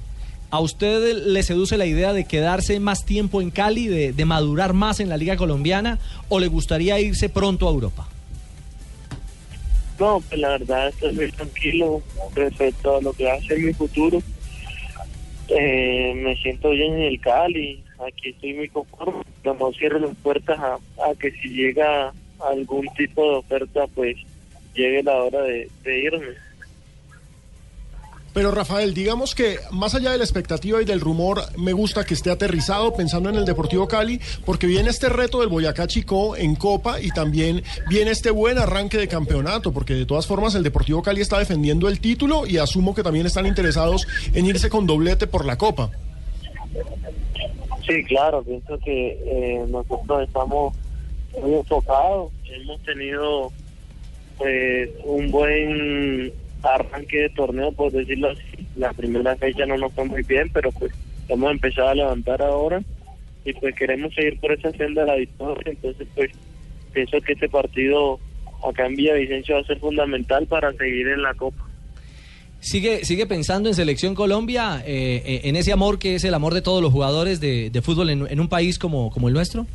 ¿A usted le seduce la idea de quedarse más tiempo en Cali, de, de madurar más en la Liga Colombiana, o le gustaría irse pronto a Europa? No, pues la verdad estoy muy tranquilo respecto a lo que va a ser mi futuro. Eh, me siento bien en el Cali, aquí estoy muy conforme. No cierro las puertas a, que si llega algún tipo de oferta, pues llegue la hora de, de irme. Pero Rafael, digamos que más allá de la expectativa y del rumor, me gusta que esté aterrizado pensando en el Deportivo Cali, porque viene este reto del Boyacá Chico en Copa y también viene este buen arranque de campeonato, porque de todas formas el Deportivo Cali está defendiendo el título y asumo que también están interesados en irse con doblete por la Copa. Sí, claro, pienso que eh, nosotros estamos muy enfocados, hemos tenido pues un buen arranque de torneo, por decirlo así. La primera fecha no nos fue muy bien, pero pues hemos empezado a levantar ahora y pues queremos seguir por esa senda de la victoria. Entonces, pues pienso que este partido acá en Villavicencio va a ser fundamental para seguir en la Copa. ¿Sigue, sigue pensando en Selección Colombia, eh, eh, en ese amor que es el amor de todos los jugadores de, de fútbol en, un país como, como el nuestro?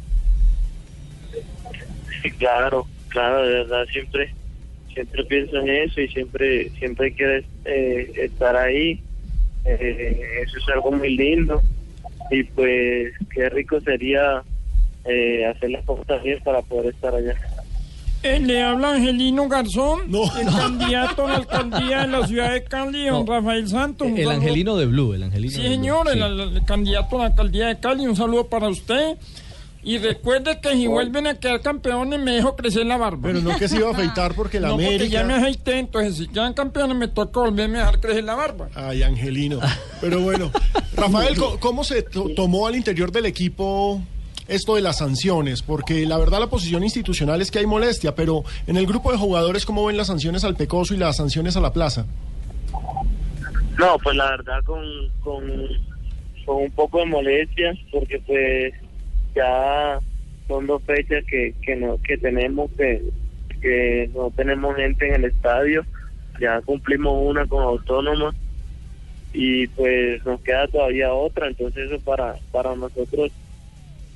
Claro, claro, de verdad, siempre siempre pienso en eso y siempre siempre quiero eh, estar ahí. Eh, eso es algo muy lindo y pues qué rico sería eh, hacer las cosas bien para poder estar allá. Eh, le habla Angelino Garzón, el candidato a la alcaldía de la ciudad de Cali, don No. Rafael Santos. El angelino de Blue, el angelino Sí, de Blue. señor, Sí. el, el candidato a la alcaldía de Cali, un saludo para usted. Y recuerde que si vuelven a quedar campeones me dejo crecer la barba. Pero no que se iba a afeitar porque la no, porque ya América- me afeité, entonces si quedan campeones me toca volverme a dejar crecer la barba. Ay, Angelino. Pero bueno, Rafael, ¿cómo se to- tomó al interior del equipo esto de las sanciones? Porque la verdad la posición institucional es que hay molestia, pero en el grupo de jugadores, ¿cómo ven las sanciones al Pecoso y las sanciones a la Plaza? No, pues la verdad con, con, un poco de molestia, porque pues ya son dos fechas que, que, no, que tenemos, que, que no tenemos gente en el estadio, ya cumplimos una con autónoma y pues nos queda todavía otra, entonces eso para, para nosotros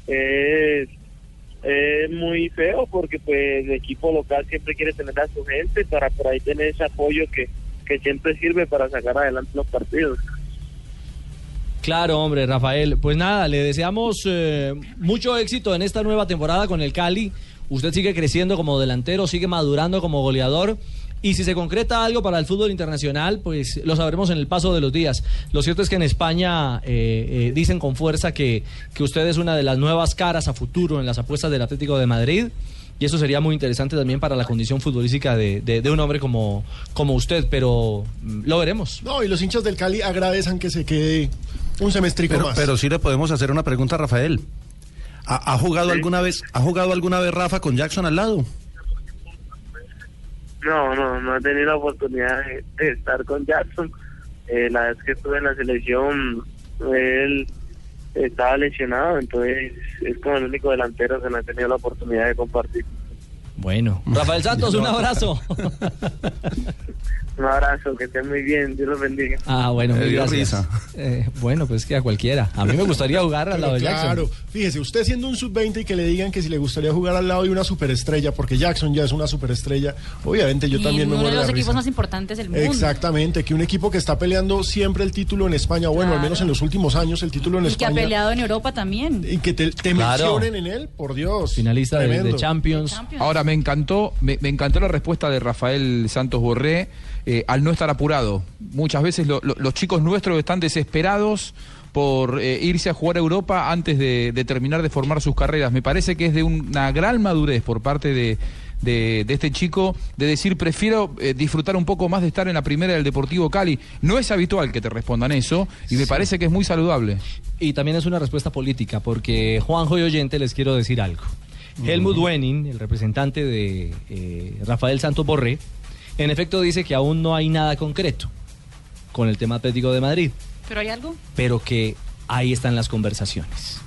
es, es muy feo porque pues el equipo local siempre quiere tener a su gente para por ahí tener ese apoyo que, que siempre sirve para sacar adelante los partidos. Claro, hombre, Rafael. Pues nada, le deseamos eh, mucho éxito en esta nueva temporada con el Cali. Usted sigue creciendo como delantero, sigue madurando como goleador. Y si se concreta algo para el fútbol internacional, pues lo sabremos en el paso de los días. Lo cierto es que en España eh, eh, dicen con fuerza que, que usted es una de las nuevas caras a futuro en las apuestas del Atlético de Madrid. Y eso sería muy interesante también para la condición futbolística de, de- de un hombre como, como usted, pero mm, lo veremos. No, y los hinchas del Cali agradecen que se quede un semestrico Pero, más. pero sí le podemos hacer una pregunta a Rafael. ¿Ha, ha jugado alguna vez, ha jugado alguna vez Rafa con Jackson al lado? No, no, no he tenido la oportunidad de, de estar con Jackson. Eh, la vez que estuve en la selección, él estaba lesionado, entonces es como el único delantero que no he tenido la oportunidad de compartir. Bueno, Rafael Santos, un abrazo. Un abrazo, que estén muy bien, Dios los bendiga. Ah, bueno, gracias. risa. Eh, bueno, pues que a cualquiera. A mí me gustaría jugar al lado de claro, Jackson. fíjese, usted siendo un sub-20 y que le digan que si le gustaría jugar al lado de una superestrella, porque Jackson ya es una superestrella, obviamente yo y también me uno de muero de los la equipos risa. más importantes del mundo. Exactamente, que un equipo que está peleando siempre el título en España, bueno, al menos en los últimos años el título en Y que ha España. peleado en Europa también. Y que te, te Claro. mencionen en él, por Dios. Finalista de Champions. Ahora, me encantó, me, me encantó la respuesta de Rafael Santos Borré eh, al no estar apurado. Muchas veces lo- lo- los chicos nuestros están desesperados por eh, irse a jugar a Europa antes de, de terminar de formar sus carreras. Me parece que es de una gran madurez por parte de, de- de este chico de decir prefiero eh, disfrutar un poco más de estar en la primera del Deportivo Cali. No es habitual que te respondan eso y me parece que es muy saludable. Y también es una respuesta política, porque Juanjo y Oyente les quiero decir algo. Helmut Wenning, el representante de eh, Rafael Santos Borré, en efecto dice que aún no hay nada concreto con el tema Atlético de Madrid, ¿Pero hay algo? pero que ahí están las conversaciones.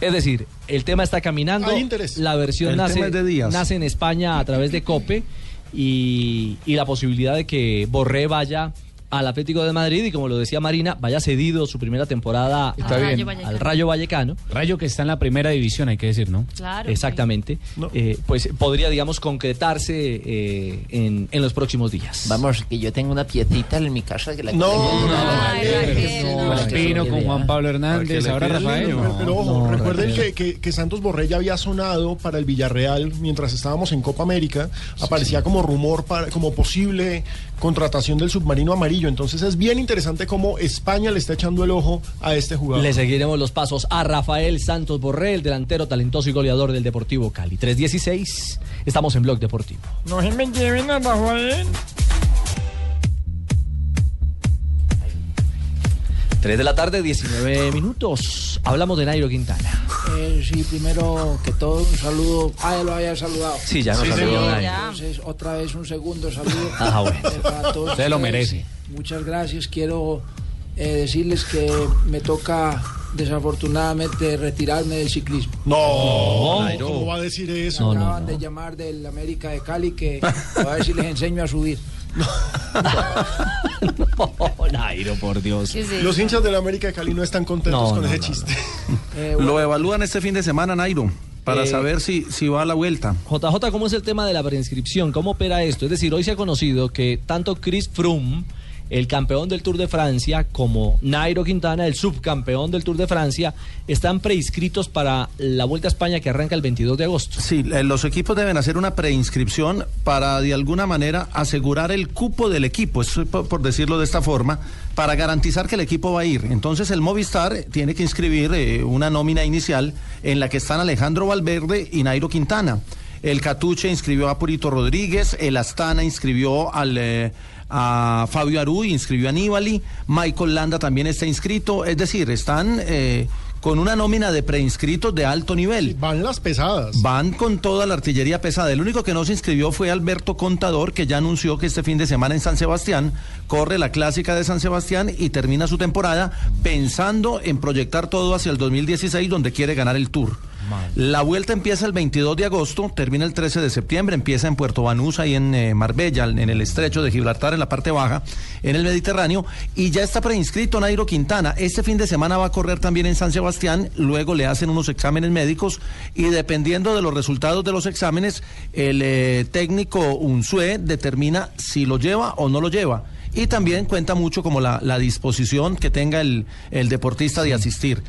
Es decir, el tema está caminando, Hay interés. la versión El nace, de nace en España a través de COPE y, y la posibilidad de que Borré vaya al Atlético de Madrid y como lo decía Marina, vaya cedido su primera temporada Está al, bien. Rayo Vallecano. al Rayo Vallecano. Rayo que está en la primera división, hay que decir, ¿no? Claro. Exactamente. Eh, pues podría, digamos, concretarse eh, en, en los próximos días. Vamos, que yo tengo una piecita en mi casa que la No, Con Espino, con Juan Pablo Hernández, ahora Rafael. Pero, pero ojo, recuerden que, que- que Santos Borré ya había sonado para el Villarreal mientras estábamos en Copa América. Aparecía como rumor, para, como posible contratación del submarino amarillo. Entonces es bien interesante cómo España le está echando el ojo a este jugador. Le seguiremos los pasos a Rafael Santos Borré, el delantero talentoso y goleador del Deportivo Cali. 316, estamos en Blog Deportivo. No se me lleven a Rafael. 3 de la tarde, 19 minutos. Hablamos de Nairo Quintana. Eh, sí, primero que todo, un saludo. Ah, ya lo había saludado. Sí, ya nos Sí, saludó. Nairo. Entonces, otra vez un segundo saludo. Ah, bueno. Eh, para todos Usted lo merece. Muchas gracias. Quiero eh, decirles que me toca desafortunadamente retirarme del ciclismo. No, Nairo. ¿cómo va a decir eso? Me acaban de llamar del América de Cali que a ver si les enseño a subir. Nairo, por Dios. Los hinchas de la América de Cali no están contentos No, con no, ese no, chiste. Lo evalúan este fin de semana, Nairo, para Eh, saber si, si va a la vuelta. JJ, ¿cómo es el tema de la preinscripción? ¿Cómo opera esto? Es decir, hoy se ha conocido que tanto Chris Froome, el campeón del Tour de Francia, como Nairo Quintana, el subcampeón del Tour de Francia, están preinscritos para la Vuelta a España que arranca el 22 de agosto. Sí, eh, los equipos deben hacer una preinscripción para de alguna manera asegurar el cupo del equipo, por decirlo de esta forma, para garantizar que el equipo va a ir. Entonces el Movistar tiene que inscribir eh, una nómina inicial en la que están Alejandro Valverde y Nairo Quintana. El Catuche inscribió a Purito Rodríguez, el Astana inscribió al... eh, a Fabio Aru, inscribió a Nibali, Michael Landa también está inscrito, es decir, están eh, con una nómina de preinscritos de alto nivel. van las pesadas. Van con toda la artillería pesada. El único que no se inscribió fue Alberto Contador, que ya anunció que este fin de semana en San Sebastián corre la clásica de San Sebastián y termina su temporada pensando en proyectar todo hacia el 2016, donde quiere ganar el Tour. La vuelta empieza el 22 de agosto, termina el 13 de septiembre, empieza en Puerto Banús, ahí en eh, Marbella, en el estrecho de Gibraltar, en la parte baja, en el Mediterráneo, y ya está preinscrito Nairo Quintana. Este fin de semana va a correr también en San Sebastián, luego le hacen unos exámenes médicos y dependiendo de los resultados de los exámenes, el eh, técnico Unsue determina si lo lleva o no lo lleva. Y también cuenta mucho como la, la disposición que tenga el, el deportista de asistir.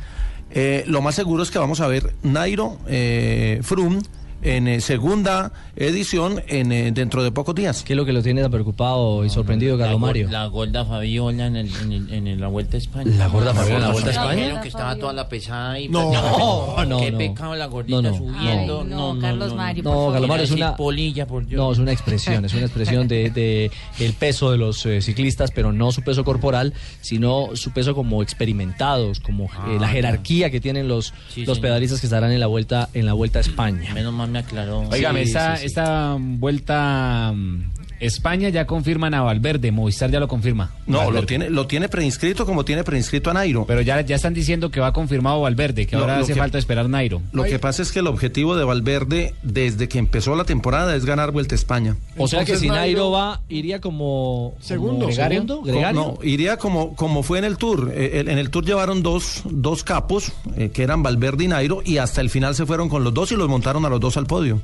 Eh, lo más seguro es que vamos a ver Nairo eh, Frum en eh, segunda edición en, eh, dentro de pocos días. ¿Qué es lo que lo tiene tan preocupado y sorprendido, Carlos Mario? La gorda Fabiola en, el, en, el- en la Vuelta a España. ¿La gorda Fabiola en la Vuelta a España? Que estaba toda la pesada ahí. No, no, Qué no. pecado la gordita No, no. subiendo. No, no, no, Carlos no, Mario, no. No, Carlos Mario es una polilla, por Dios. No, es una expresión, es una expresión de, de el peso de los eh, ciclistas, pero no su peso corporal, sino su peso como experimentados, como eh, la Ah, jerarquía que tienen los, Sí, los pedalistas que estarán en la vuelta en la vuelta a España. Menos mal me aclaró. Óigame, Sí, esta, sí, sí. esta vuelta mm, España ya confirman a Valverde, Movistar ya lo confirma. No, Valverde. lo tiene, lo tiene preinscrito como tiene preinscrito a Nairo. Pero ya, ya están diciendo que va confirmado Valverde, que Lo- ahora lo hace que- falta esperar Nairo. Lo que pasa es que el objetivo de Valverde desde que empezó la temporada es ganar Vuelta a España. O sea que si Nairo Nairo- va, iría como Segundo, como gregario. segundo. gregario. No, iría como, como fue en el Tour. Eh, en el Tour llevaron dos, dos capos, eh, que eran Valverde y Nairo, y hasta el final se fueron con los dos y los montaron a los dos al podio.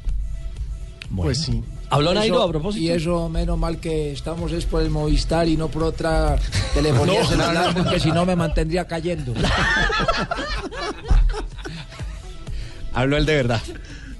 Pues sí. ¿Habló Nairo a propósito? Y eso, menos mal que estamos es por el Movistar y no por otra telefonía No. celular, porque si no me mantendría cayendo. Habló él de verdad.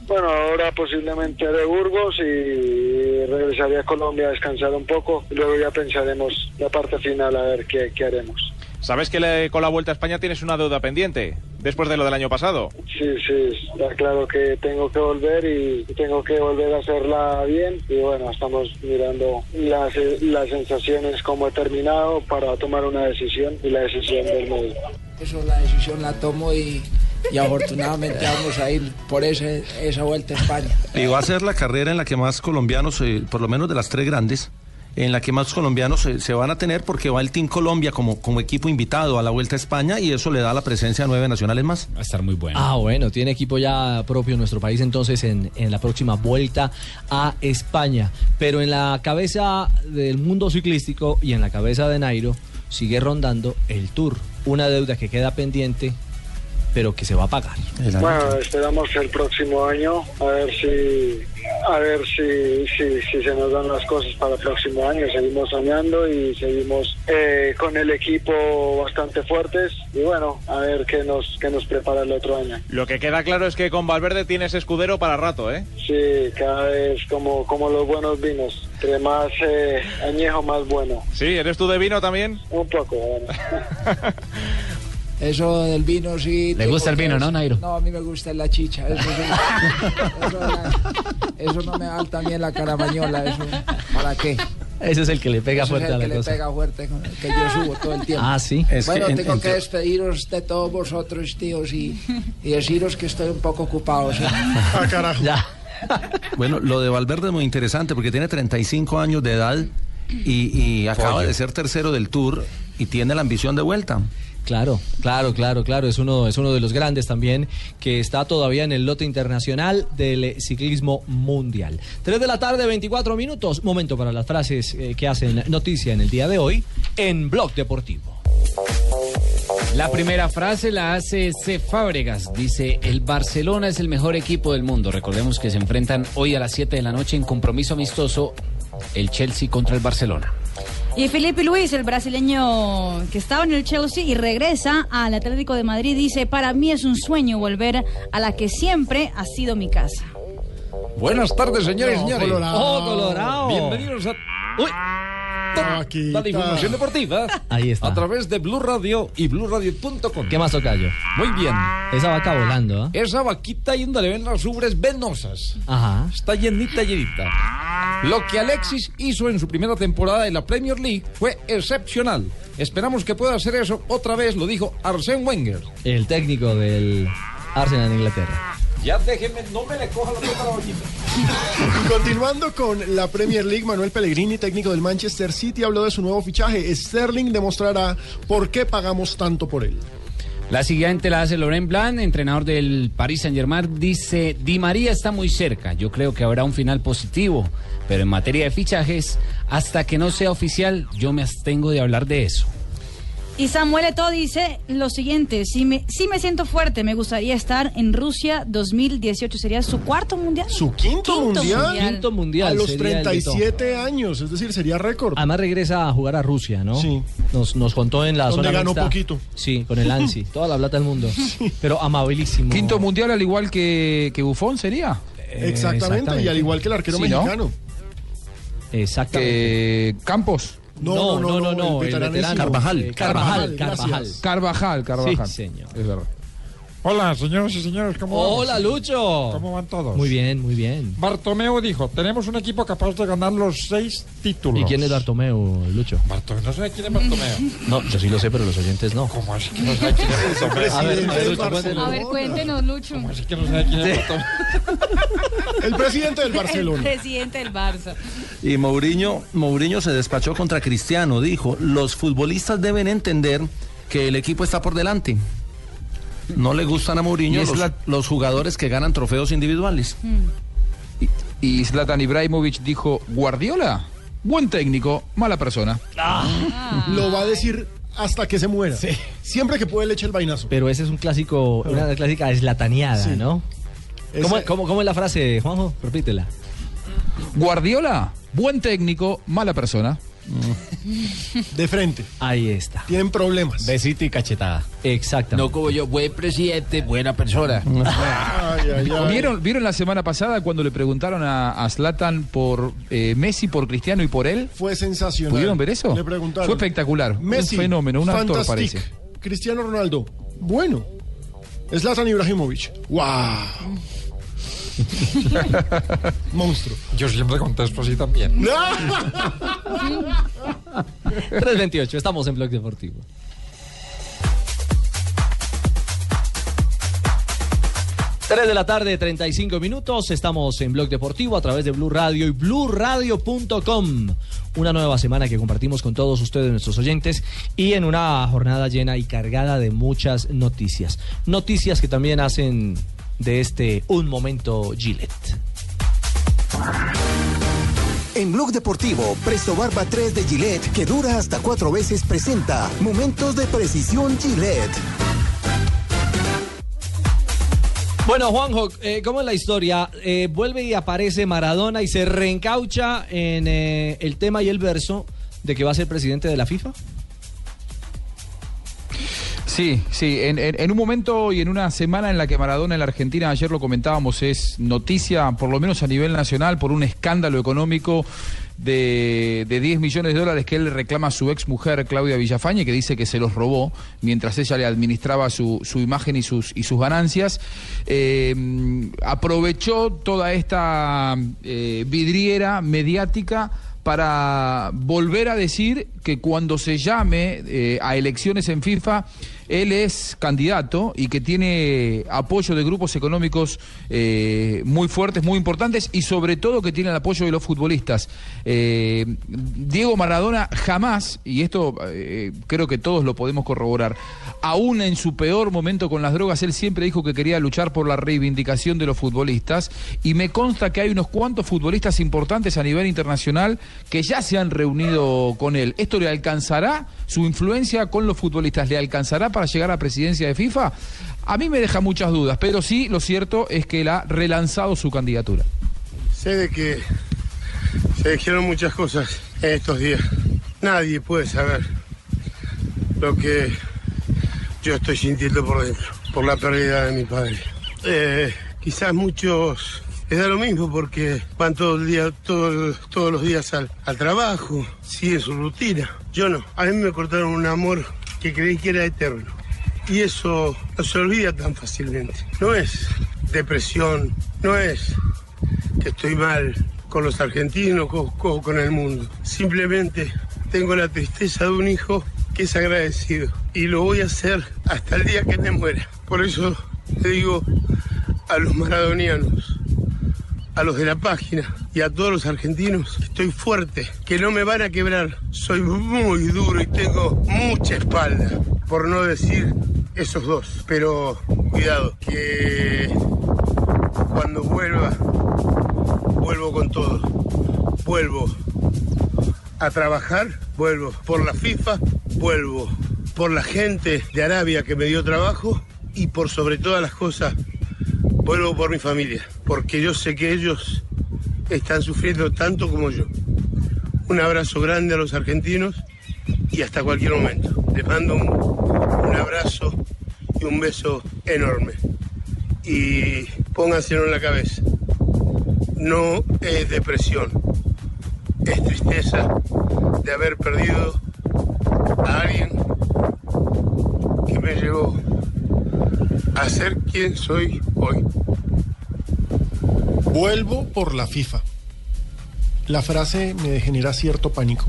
Bueno, ahora posiblemente de Burgos y regresaría a Colombia a descansar un poco. y Luego ya pensaremos la parte final a ver qué, qué haremos. ¿Sabes que le- con la Vuelta a España tienes una deuda pendiente? Después de lo del año pasado. Sí, sí, está claro que tengo que volver y tengo que volver a hacerla bien. Y bueno, estamos mirando las, las sensaciones como he terminado para tomar una decisión y la decisión del medio. Eso la decisión la tomo y, y afortunadamente vamos a ir por ese, esa vuelta a España. Y va a ser la carrera en la que más colombianos, eh, por lo menos de las tres grandes, en la que más colombianos se, se van a tener porque va el Team Colombia como, como equipo invitado a la Vuelta a España y eso le da la presencia a nueve nacionales más. Va a estar muy bueno. Ah, bueno, tiene equipo ya propio en nuestro país entonces en, en la próxima vuelta a España. Pero en la cabeza del mundo ciclístico y en la cabeza de Nairo sigue rondando el Tour. Una deuda que queda pendiente, pero que se va a pagar. Bueno, esperamos el próximo año a ver si a ver si, si, si se nos dan las cosas para el próximo año. Seguimos soñando y seguimos eh, con el equipo bastante fuertes y bueno, a ver qué nos qué nos prepara el otro año. Lo que queda claro es que con Valverde tienes escudero para rato, ¿eh? Sí, cada vez como, como los buenos vinos. Entre más eh, añejo, más bueno. Sí, ¿eres tú de vino también? Un poco, bueno. Eso del vino sí. ¿Le gusta el vino, no, es- Nairo? No, a mí me gusta la chicha. Eso, sí. eso, no me da también la carabañola. Eso, ¿Para qué? Ese es el que le pega Ese es fuerte el a que la le cosa. pega fuerte, que yo subo todo el tiempo. Ah, sí. Es bueno, que en- tengo que entre- despediros de todos vosotros, tíos, y, y deciros que estoy un poco ocupado. ¿sí? Ah, carajo. Ya. Bueno, lo de Valverde es muy interesante porque tiene 35 años de edad y, y acaba de ser tercero del Tour y tiene la ambición de vuelta. Claro, claro, claro, claro. Es uno, es uno de los grandes también que está todavía en el lote internacional del ciclismo mundial. 3 de la tarde, 24 minutos. Momento para las frases eh, que hacen noticia en el día de hoy en Blog Deportivo. La primera frase la hace C. Fábregas. Dice, el Barcelona es el mejor equipo del mundo. Recordemos que se enfrentan hoy a las 7 de la noche en compromiso amistoso el Chelsea contra el Barcelona. Y Felipe Luis, el brasileño que estaba en el Chelsea y regresa al Atlético de Madrid, dice, para mí es un sueño volver a la que siempre ha sido mi casa. Buenas tardes, señores y No, señores. Colorado. ¡Oh, Colorado! Bienvenidos a Uy, Paquita. la información deportiva Ahí está. a través de Blue Radio y BlueRadio.com. ¿Qué más tocayo? Muy bien. Esa vaca volando, ¿ah? Esa vaquita donde le ven las ubres venosas. Ajá. Está llenita, llenita. Lo que Alexis hizo en su primera temporada en la Premier League fue excepcional. Esperamos que pueda hacer eso otra vez, lo dijo Arsène Wenger. El técnico del Arsenal en Inglaterra. Ya déjeme, no me le coja la pelota a la vaquita. Y continuando con la Premier League, Manuel Pellegrini, técnico del Manchester City, habló de su nuevo fichaje. Sterling demostrará por qué pagamos tanto por él. La siguiente la hace Laurent Blanc, entrenador del Paris Saint-Germain. Dice, Di María está muy cerca. Yo creo que habrá un final positivo. Pero en materia de fichajes, hasta que no sea oficial, yo me abstengo de hablar de eso. Y Samuel Eto'o dice lo siguiente, si me, si me siento fuerte, me gustaría estar en Rusia 2018, sería su cuarto mundial. Su quinto, mundial. Quinto mundial A los sería el de Eto'o. 37 años, es decir, sería récord. Además regresa a jugar a Rusia, ¿no? Sí. Nos, nos contó en la Donde zona ganó mixta. poquito. Sí, con el ANSI. Toda la plata del mundo. Pero amabilísimo. Quinto mundial al igual que, que Bufón sería. Exactamente, y al igual que el arquero Sí, ¿no? mexicano. Exactamente. Que Campos. No, no, no, no, el el veterano. Carvajal. Carvajal, Carvajal. Carvajal, Carvajal. Sí, señor. Es verdad. Hola, señoras y señores, ¿cómo vamos? Hola, Lucho. ¿Cómo van todos? Muy bien, muy bien. Bartomeu dijo, tenemos un equipo capaz de ganar los seis títulos. ¿Y quién es Bartomeu, Lucho? Bartomeu, no sé quién es Bartomeu. No, yo sí lo sé, pero los oyentes no. ¿Cómo así que no sabe quién es Bartomeu? A ver, a ver, del Lucho, Barcelona. cuéntenos. A ver, cuéntenos, Lucho. ¿Cómo así que no sabe quién es Bartomeu? El presidente del El Barcelona. presidente del Barça. Y Mourinho, Mourinho se despachó contra Cristiano. Dijo, los futbolistas deben entender que el equipo está por delante. No le gustan a Mourinho Y es los, la- los jugadores que ganan trofeos individuales. Y Zlatan Ibrahimovic dijo, Guardiola, buen técnico, mala persona. Lo va a decir hasta que se muera. Siempre que puede le echa el vainazo. Pero ese es un clásico, una clásica eslataneada, Sí. ¿no? Ese- ¿Cómo, cómo, cómo es la frase, Juanjo? Repítela. Guardiola, buen técnico, mala persona. De frente. Ahí está. Tienen problemas. Besito y cachetada. Exactamente. No como yo, buen presidente, buena persona. Ay, ay, ay. ¿Vieron, ¿Vieron la semana pasada cuando le preguntaron a, a Zlatan por eh, Messi, por Cristiano y por él? Fue sensacional. ¿Pudieron ver eso? Le preguntaron. Fue espectacular. Messi, un fenómeno, un actor parece. Cristiano Ronaldo, bueno. Zlatan Ibrahimovic, wow. Monstruo. Yo siempre contesto así también. 328, estamos en Blog Deportivo. Tres de la tarde, 35 minutos. Estamos en Blog Deportivo a través de Blue Radio y BlueRadio.com. una nueva semana que compartimos con todos ustedes, nuestros oyentes, y en una jornada llena y cargada de muchas noticias. Noticias que también hacen de este un momento Gillette. En Blog Deportivo, Presto Barba 3 de Gillette, que dura hasta cuatro veces, presenta Momentos de Precisión Gillette. Bueno, Juanjo, eh, ¿cómo es la historia? Eh, vuelve y aparece Maradona y se reencaucha en eh, el tema y el verso de que va a ser presidente de la FIFA. Sí, sí, en, en- un momento y en una semana en la que Maradona en la Argentina, ayer lo comentábamos, es noticia, por lo menos a nivel nacional, por un escándalo económico de, de 10 millones de dólares que él reclama a su ex mujer, Claudia Villafañe, que dice que se los robó mientras ella le administraba su, su imagen y sus, y sus ganancias. Eh, aprovechó toda esta eh, vidriera mediática para volver a decir que cuando se llame eh, a elecciones en FIFA, él es candidato y que tiene apoyo de grupos económicos eh, muy fuertes, muy importantes y sobre todo que tiene el apoyo de los futbolistas. Eh, Diego Maradona jamás, y esto creo que todos lo podemos corroborar, aún en su peor momento con las drogas, él siempre dijo que quería luchar por la reivindicación de los futbolistas y me consta que hay unos cuantos futbolistas importantes a nivel internacional que ya se han reunido con él. ¿Esto le alcanzará su influencia con los futbolistas? ¿Le alcanzará para llegar a presidencia de FIFA? A mí me deja muchas dudas, pero sí lo cierto es que él ha relanzado su candidatura. Sé de que se dijeron muchas cosas en estos días. Nadie puede saber lo que yo estoy sintiendo por dentro, por la pérdida de mi padre. Eh, quizás muchos les da lo mismo porque van todo el día, todo- todos los días al, trabajo, siguen su rutina. Yo no. A mí me cortaron un amor que creí que era eterno. Y eso no se olvida tan fácilmente. No es depresión, no es que estoy mal con los argentinos o con el mundo. Simplemente tengo la tristeza de un hijo que es agradecido y lo voy a hacer hasta el día que me muera. Por eso le digo a los maradonianos, a los de la página y a todos los argentinos que estoy fuerte, que no me van a quebrar. Soy muy duro y tengo mucha espalda, por no decir esos dos. Pero cuidado, que cuando vuelva, vuelvo con todo. Vuelvo a trabajar, vuelvo por la FIFA, vuelvo por la gente de Arabia que me dio trabajo y por sobre todas las cosas, vuelvo por mi familia, porque yo sé que ellos están sufriendo tanto como yo. Un abrazo grande a los argentinos y hasta cualquier momento. Les mando un, abrazo y un beso enorme. Y pónganselo en la cabeza. No es depresión, es tristeza de haber perdido a alguien que me llevó a ser quien soy hoy. Vuelvo por la FIFA. La frase me genera cierto pánico.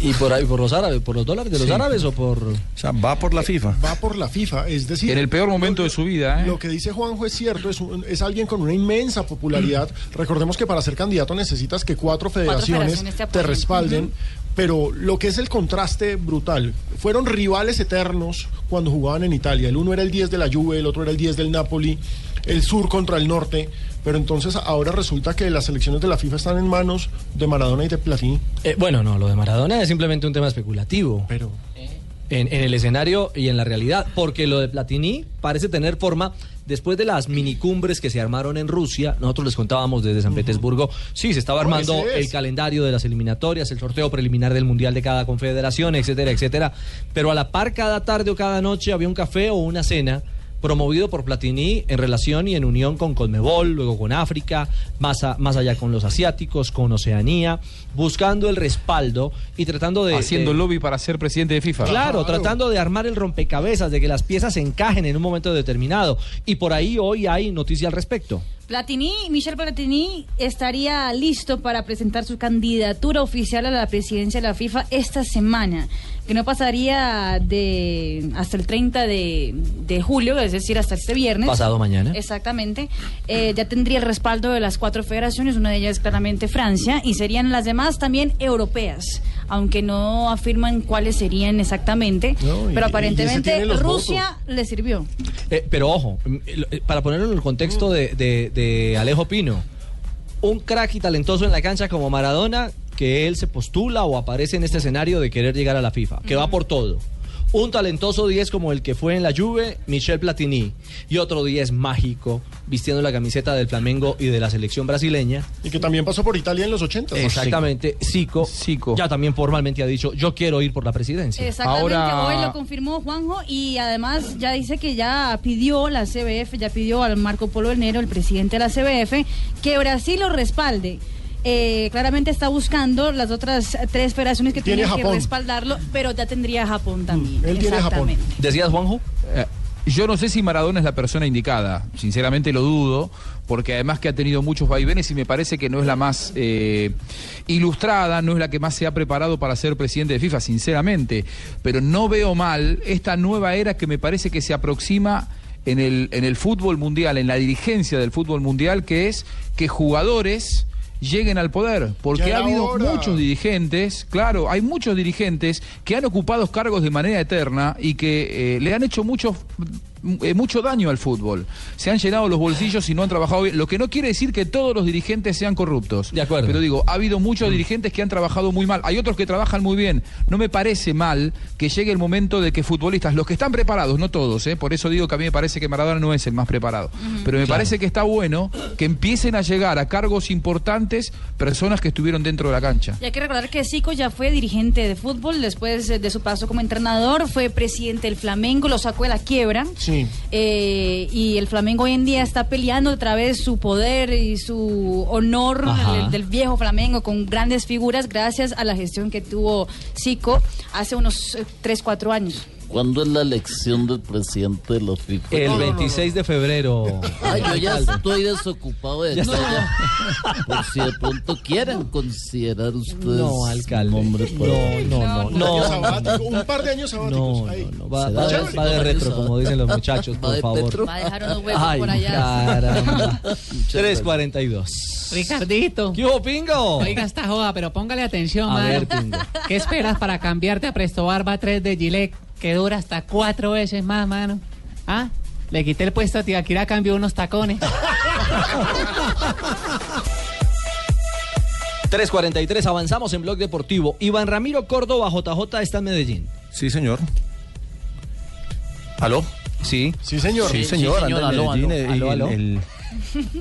¿Y por ahí, por los árabes, por los dólares de los Sí. árabes o por...? O sea, va por la FIFA. Va por la FIFA, es decir... En el peor momento de su vida, ¿eh? Lo que dice Juanjo es cierto, es, un- es alguien con una inmensa popularidad. Recordemos que para ser candidato necesitas que cuatro federaciones, federaciones te respalden. Pero lo que es el contraste brutal, fueron rivales eternos cuando jugaban en Italia. El uno era el 10 de la Juve, el otro era el 10 del Napoli, el sur contra el norte. Pero entonces ahora resulta que las elecciones de la FIFA están en manos de Maradona y de Platini. Eh, bueno, no, lo de Maradona es simplemente un tema especulativo. Pero... En, en el escenario y en la realidad, porque lo de Platini parece tener forma después de las minicumbres que se armaron en Rusia. Nosotros les contábamos desde San Petersburgo, sí, se estaba armando es. el calendario de las eliminatorias, el sorteo preliminar del Mundial de cada confederación, etcétera, etcétera. Pero a la par, cada tarde o cada noche había un café o una cena promovido por Platini en relación y en unión con Conmebol, luego con África, más, a- más allá con los asiáticos, con Oceanía, buscando el respaldo y tratando de... Haciendo de- lobby para ser presidente de FIFA. Claro, tratando de armar el rompecabezas, de que las piezas encajen en un momento determinado. Y por ahí hoy hay noticia al respecto. Platini, Michel Platini estaría listo para presentar su candidatura oficial a la presidencia de la FIFA esta semana. que no pasaría de hasta el 30 de, de julio, es decir, hasta este viernes. Pasado mañana. Exactamente. Eh, ya tendría el respaldo de las cuatro federaciones, una de ellas es claramente Francia, y serían las demás también europeas, aunque no afirman cuáles serían exactamente, No, y- pero aparentemente Rusia le sirvió. Eh, pero ojo, mm, eh, para ponerlo en el contexto de, de- de Alejo Pino, un crack y talentoso en la cancha como Maradona, que él se postula o aparece en este escenario de querer llegar a la FIFA, que va por todo. Un talentoso 10 como el que fue en la Juve, Michel Platini, y otro 10 mágico, vistiendo la camiseta del Flamengo y de la selección brasileña. Y que también pasó por Italia en los 80. Exactamente, Zico, ya también formalmente ha dicho, yo quiero ir por la presidencia. Exactamente, hoy lo confirmó Juanjo y además ya dice que ya pidió la CBF, ya pidió al Marco Polo Nero, el presidente de la CBF, que Brasil lo respalde. Eh, claramente está buscando las otras tres federaciones que Tiene tienen que respaldarlo, pero ya tendría Japón también. Él tiene Japón. Exactamente. ¿Decías, Juanjo? Eh, yo no sé si Maradona es la persona indicada, sinceramente lo dudo, porque además que ha tenido muchos vaivenes y me parece que no es la más eh, ilustrada, no es la que más se ha preparado para ser presidente de FIFA, sinceramente, pero no veo mal esta nueva era que me parece que se aproxima en el, en el fútbol mundial, en la dirigencia del fútbol mundial, que es que jugadores lleguen al poder, porque Ya ha habido hora. muchos dirigentes, claro, hay muchos dirigentes que han ocupado cargos de manera eterna y que eh, le han hecho mucho, eh, mucho daño al fútbol. Se han llenado los bolsillos y no han trabajado bien, lo que no quiere decir que todos los dirigentes sean corruptos. De acuerdo. Pero digo, ha habido muchos dirigentes que han trabajado muy mal, hay otros que trabajan muy bien. No me parece mal que llegue el momento de que futbolistas, los que están preparados, no todos, ¿eh? por eso digo que a mí me parece que Maradona no es el más preparado, pero me Claro. parece que está bueno que empiecen a llegar a cargos importantes personas que estuvieron dentro de la cancha. Y hay que recordar que Zico ya fue dirigente de fútbol después eh, de su paso como entrenador, fue presidente del Flamengo, lo sacó de la quiebra. Sí. Eh, y el Flamengo hoy en día está peleando otra vez su poder y su honor del, del viejo Flamengo con grandes figuras gracias a la gestión que tuvo Zico hace unos 3, 4 años. ¿Cuándo es la elección del presidente de la FIFA? El 26 de febrero. Ay, yo ya estoy desocupado de todo. Por si de pronto quieren considerar ustedes No, alcalde. nombre para- No, no, no. No. un par de años sabáticos. Va, ¿Será va de- chévere? va de retro, como dicen los muchachos, Va por de favor. Va a dejar unos huevos Ay, por allá. caramba. 342. Ricardito. ¿Qué hubo, Pingo? Oiga esta joda, pero póngale atención, A ver, Pingo. ¿Qué esperas para cambiarte a Presto Barba 3 de Gillette, que dura hasta cuatro veces más, mano? ¿Ah? Le quité el puesto a Tibaquira a cambio de unos tacones. 343, avanzamos en Blog Deportivo. Iván Ramiro Córdoba, JJ, está en Medellín. Sí, señor. ¿Aló? Sí. Sí, señor. Sí, señor. anda en aló, Medellín, aló, eh, aló, y aló. El,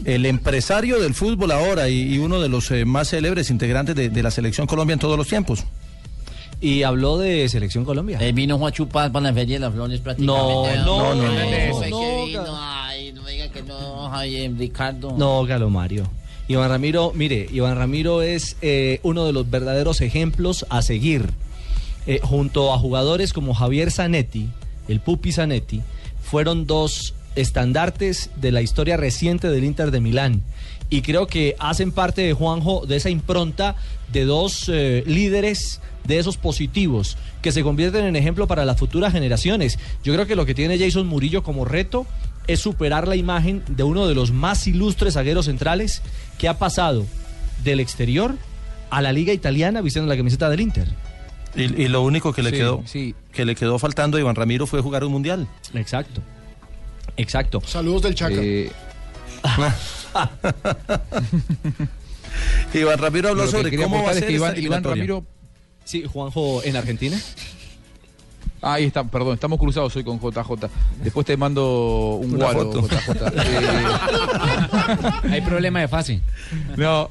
el empresario del fútbol ahora y, y uno de los eh, más célebres integrantes de, de la selección Colombia en todos los tiempos. Y habló de Selección Colombia. Eh, vino Juan Chupaz para la Feria de las Flores prácticamente. No, no, no, no, no, no, que vino, ay, no diga que no, ay, Ricardo. No, Galo Mario. Iván Ramiro, mire, Iván Ramiro es eh, uno de los verdaderos ejemplos a seguir. Eh, junto a jugadores como Javier Zanetti, el Pupi Zanetti, fueron dos estandartes de la historia reciente del Inter de Milán. Y creo que hacen parte de Juanjo de esa impronta de dos eh, líderes de esos positivos que se convierten en ejemplo para las futuras generaciones. Yo creo que lo que tiene Jason Murillo como reto es superar la imagen de uno de los más ilustres zagueros centrales que ha pasado del exterior a la liga italiana vistiendo la camiseta del Inter. Y, y lo único que le Sí, quedó sí. que le quedó faltando a Iván Ramiro fue jugar un mundial. Exacto. Exacto. Saludos del Chaca. Eh, Iván Ramiro habló sobre cómo va a es ser que Iván, esta Iván eliminatoria. Ramiro Sí, Juanjo en Argentina. Ahí está, perdón, estamos cruzados hoy con JJ. Después te mando un Una guaro, foto. JJ. Eh, Hay problema de fase. No,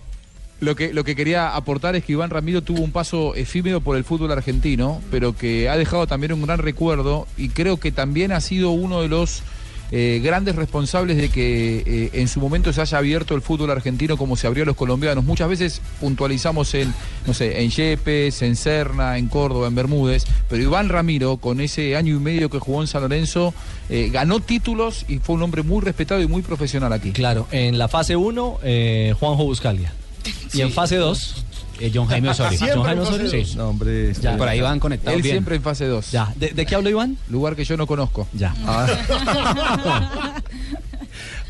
lo que, lo que quería aportar es que Iván Ramiro tuvo un paso efímero por el fútbol argentino, pero que ha dejado también un gran recuerdo y creo que también ha sido uno de los eh, grandes responsables de que eh, en su momento se haya abierto el fútbol argentino como se abrió a los colombianos. Muchas veces puntualizamos en, no sé, en Yepes, en Serna, en Córdoba, en Bermúdez, pero Iván Ramiro, con ese año y medio que jugó en San Lorenzo, eh, ganó títulos y fue un hombre muy respetado y muy profesional aquí. Claro, en la fase 1, Juanjo Buscalia. Y en fase 2, Eh, John Jaime Osorio. Siempre John Jaime Osorio. Sí. No, hombre, Ya, por ahí van conectados Él bien. siempre en fase 2. Ya. ¿De, de qué hablo, Iván? Lugar que yo no conozco. Ya.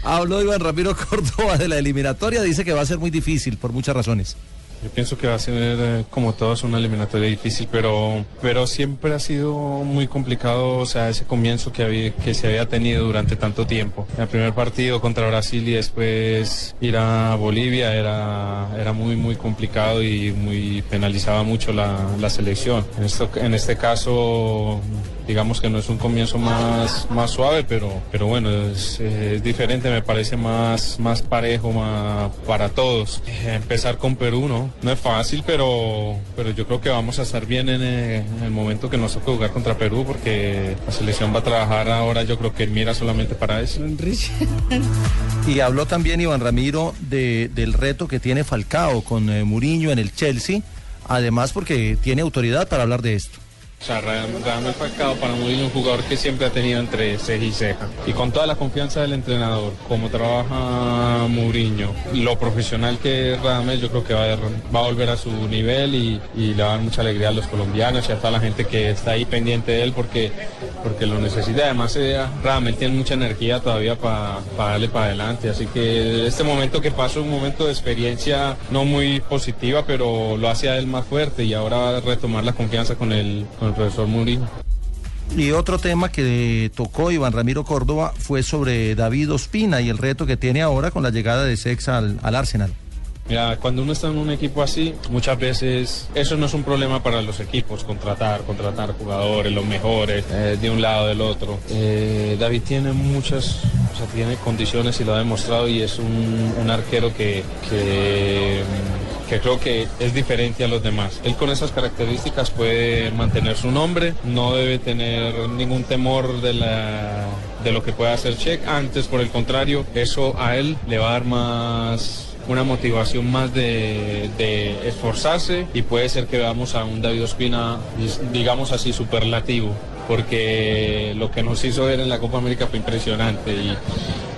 Habló Iván Ramiro Córdoba de la eliminatoria, dice que va a ser muy difícil por muchas razones. Yo pienso que va a ser, eh, como todos, una eliminatoria difícil, pero, pero siempre ha sido muy complicado, o sea, ese comienzo que, había, que se había tenido durante tanto tiempo. El primer partido contra Brasil y después ir a Bolivia era, era muy, muy complicado y muy penalizaba mucho la, la selección. En, esto, en este caso, digamos que no es un comienzo más, más suave, pero, pero bueno, es, diferente, me parece más, más parejo más para todos. Eh, Empezar con Perú, ¿no? No es fácil, pero, pero yo creo que vamos a estar bien en, eh, el momento que nos toque jugar contra Perú, porque la selección va a trabajar ahora, yo creo que mira solamente para eso. Y habló también Iván Ramiro de- del reto que tiene Falcao con eh, Muriño en el Chelsea, además porque tiene autoridad para hablar de esto. O sea, Ra- Radamel Falcao para Mourinho es un jugador que siempre ha tenido entre ceja y ceja. Y con toda la confianza del entrenador, como trabaja Mourinho, lo profesional que es Radamel, yo creo que va a, volver a su nivel y, le va a dar mucha alegría a los colombianos y a toda la gente que está ahí pendiente de él porque, porque lo necesita. Además, eh, Radamel tiene mucha energía todavía para darle para adelante. Así que este momento que pasó un momento de experiencia no muy positiva, pero lo hace a él más fuerte y ahora va a retomar la confianza con el, el profesor Mourinho. Y otro tema que tocó Iván Ramiro Córdoba fue sobre David Ospina y el reto que tiene ahora con la llegada de Sex al, al Arsenal. Mira, cuando uno está en un equipo así, muchas veces eso no es un problema para los equipos, contratar, contratar jugadores, los mejores, eh, de un lado, del otro. Eh, David tiene muchas, o sea, tiene condiciones y lo ha demostrado y es un, un arquero que, que, que creo que es diferente a los demás. Él con esas características puede mantener su nombre, no debe tener ningún temor de la de lo que pueda hacer Check. Antes, por el contrario, eso a él le va a dar más una motivación más de, de esforzarse y puede ser que veamos a un David Ospina, digamos así, superlativo, porque lo que nos hizo ver en la Copa América fue impresionante y,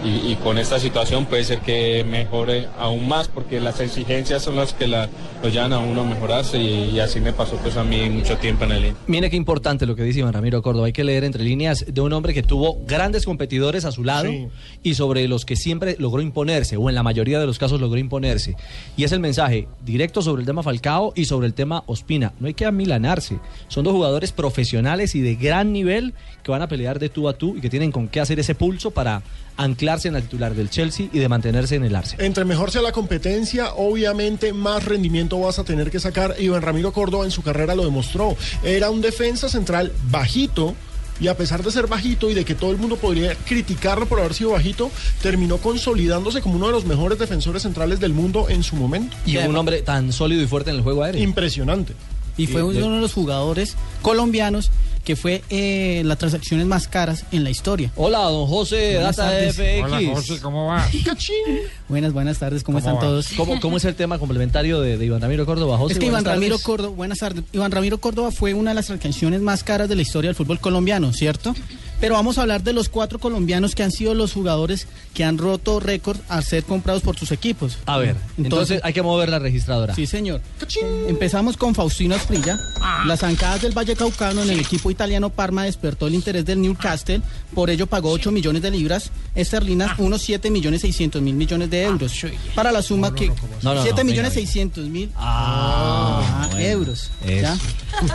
y- y con esta situación puede ser que mejore aún más, porque las exigencias son las que la, lo llevan a uno a mejorarse y, y así me pasó pues a mí mucho tiempo en el Inter. Mire qué importante lo que dice Iván Ramiro Córdoba. Hay que leer entre líneas de un hombre que tuvo grandes competidores a su lado Sí. y sobre los que siempre logró imponerse, o en la mayoría de los casos logró imponerse. Y es el mensaje directo sobre el tema Falcao y sobre el tema Ospina. No hay que amilanarse. Son dos jugadores profesionales y de gran nivel que van a pelear de tú a tú y que tienen con qué hacer ese pulso para anclarse en el titular del Chelsea y de mantenerse en el Arsenal. Entre mejor sea la competencia, obviamente más rendimiento vas a tener que sacar. Iván Ramiro Córdoba en su carrera lo demostró. Era un defensa central bajito. Y a pesar de ser bajito y de que todo el mundo podría criticarlo por haber sido bajito, terminó consolidándose como uno de los mejores defensores centrales del mundo en su momento. Y un hombre tan sólido y fuerte en el juego aéreo. Impresionante. Y fue uno de los jugadores colombianos que fue eh, las transacciones más caras en la historia. Hola, don José, Buenas Data tardes. FX. Hola, José, ¿cómo va? Buenas, buenas tardes, ¿cómo, están va? todos? ¿Cómo, cómo es el tema complementario de, de Iván Ramiro Córdoba? José, es que Iván Ramiro tardes. Córdoba, buenas tardes. Iván Ramiro Córdoba fue una de las transacciones más caras de la historia del fútbol colombiano, ¿cierto? Pero vamos a hablar de los cuatro colombianos que han sido los jugadores que han roto récord al ser comprados por sus equipos. A ver, entonces, hay que mover la registradora. Sí, señor. Empezamos con Faustino Asprilla. Las zancadas del Valle Caucano en el equipo italiano Parma despertó el interés del Newcastle. Por ello pagó 8 millones de libras esterlinas, unos 7 millones 600 mil millones de euros. Para la suma que... No, no, 7 no, millones venga, 600 mil Ah, bueno. euros.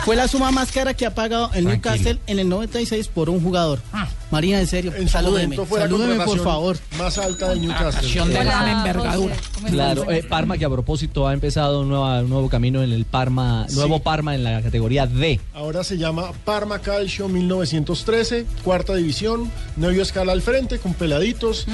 Fue la suma más cara que ha pagado el Tranquilo. Newcastle en el 96 por un jugador. Ah. Marina, en serio, En salúdeme. Salúdeme, por favor. Más alta del Newcastle. Acción de gran envergadura. Claro, eh, Parma que a propósito ha empezado un, nuevo camino en el Parma, Sí. nuevo Parma en la categoría D. Ahora se llama Parma Calcio 1913, cuarta división, Nevio Escala al frente, con peladitos.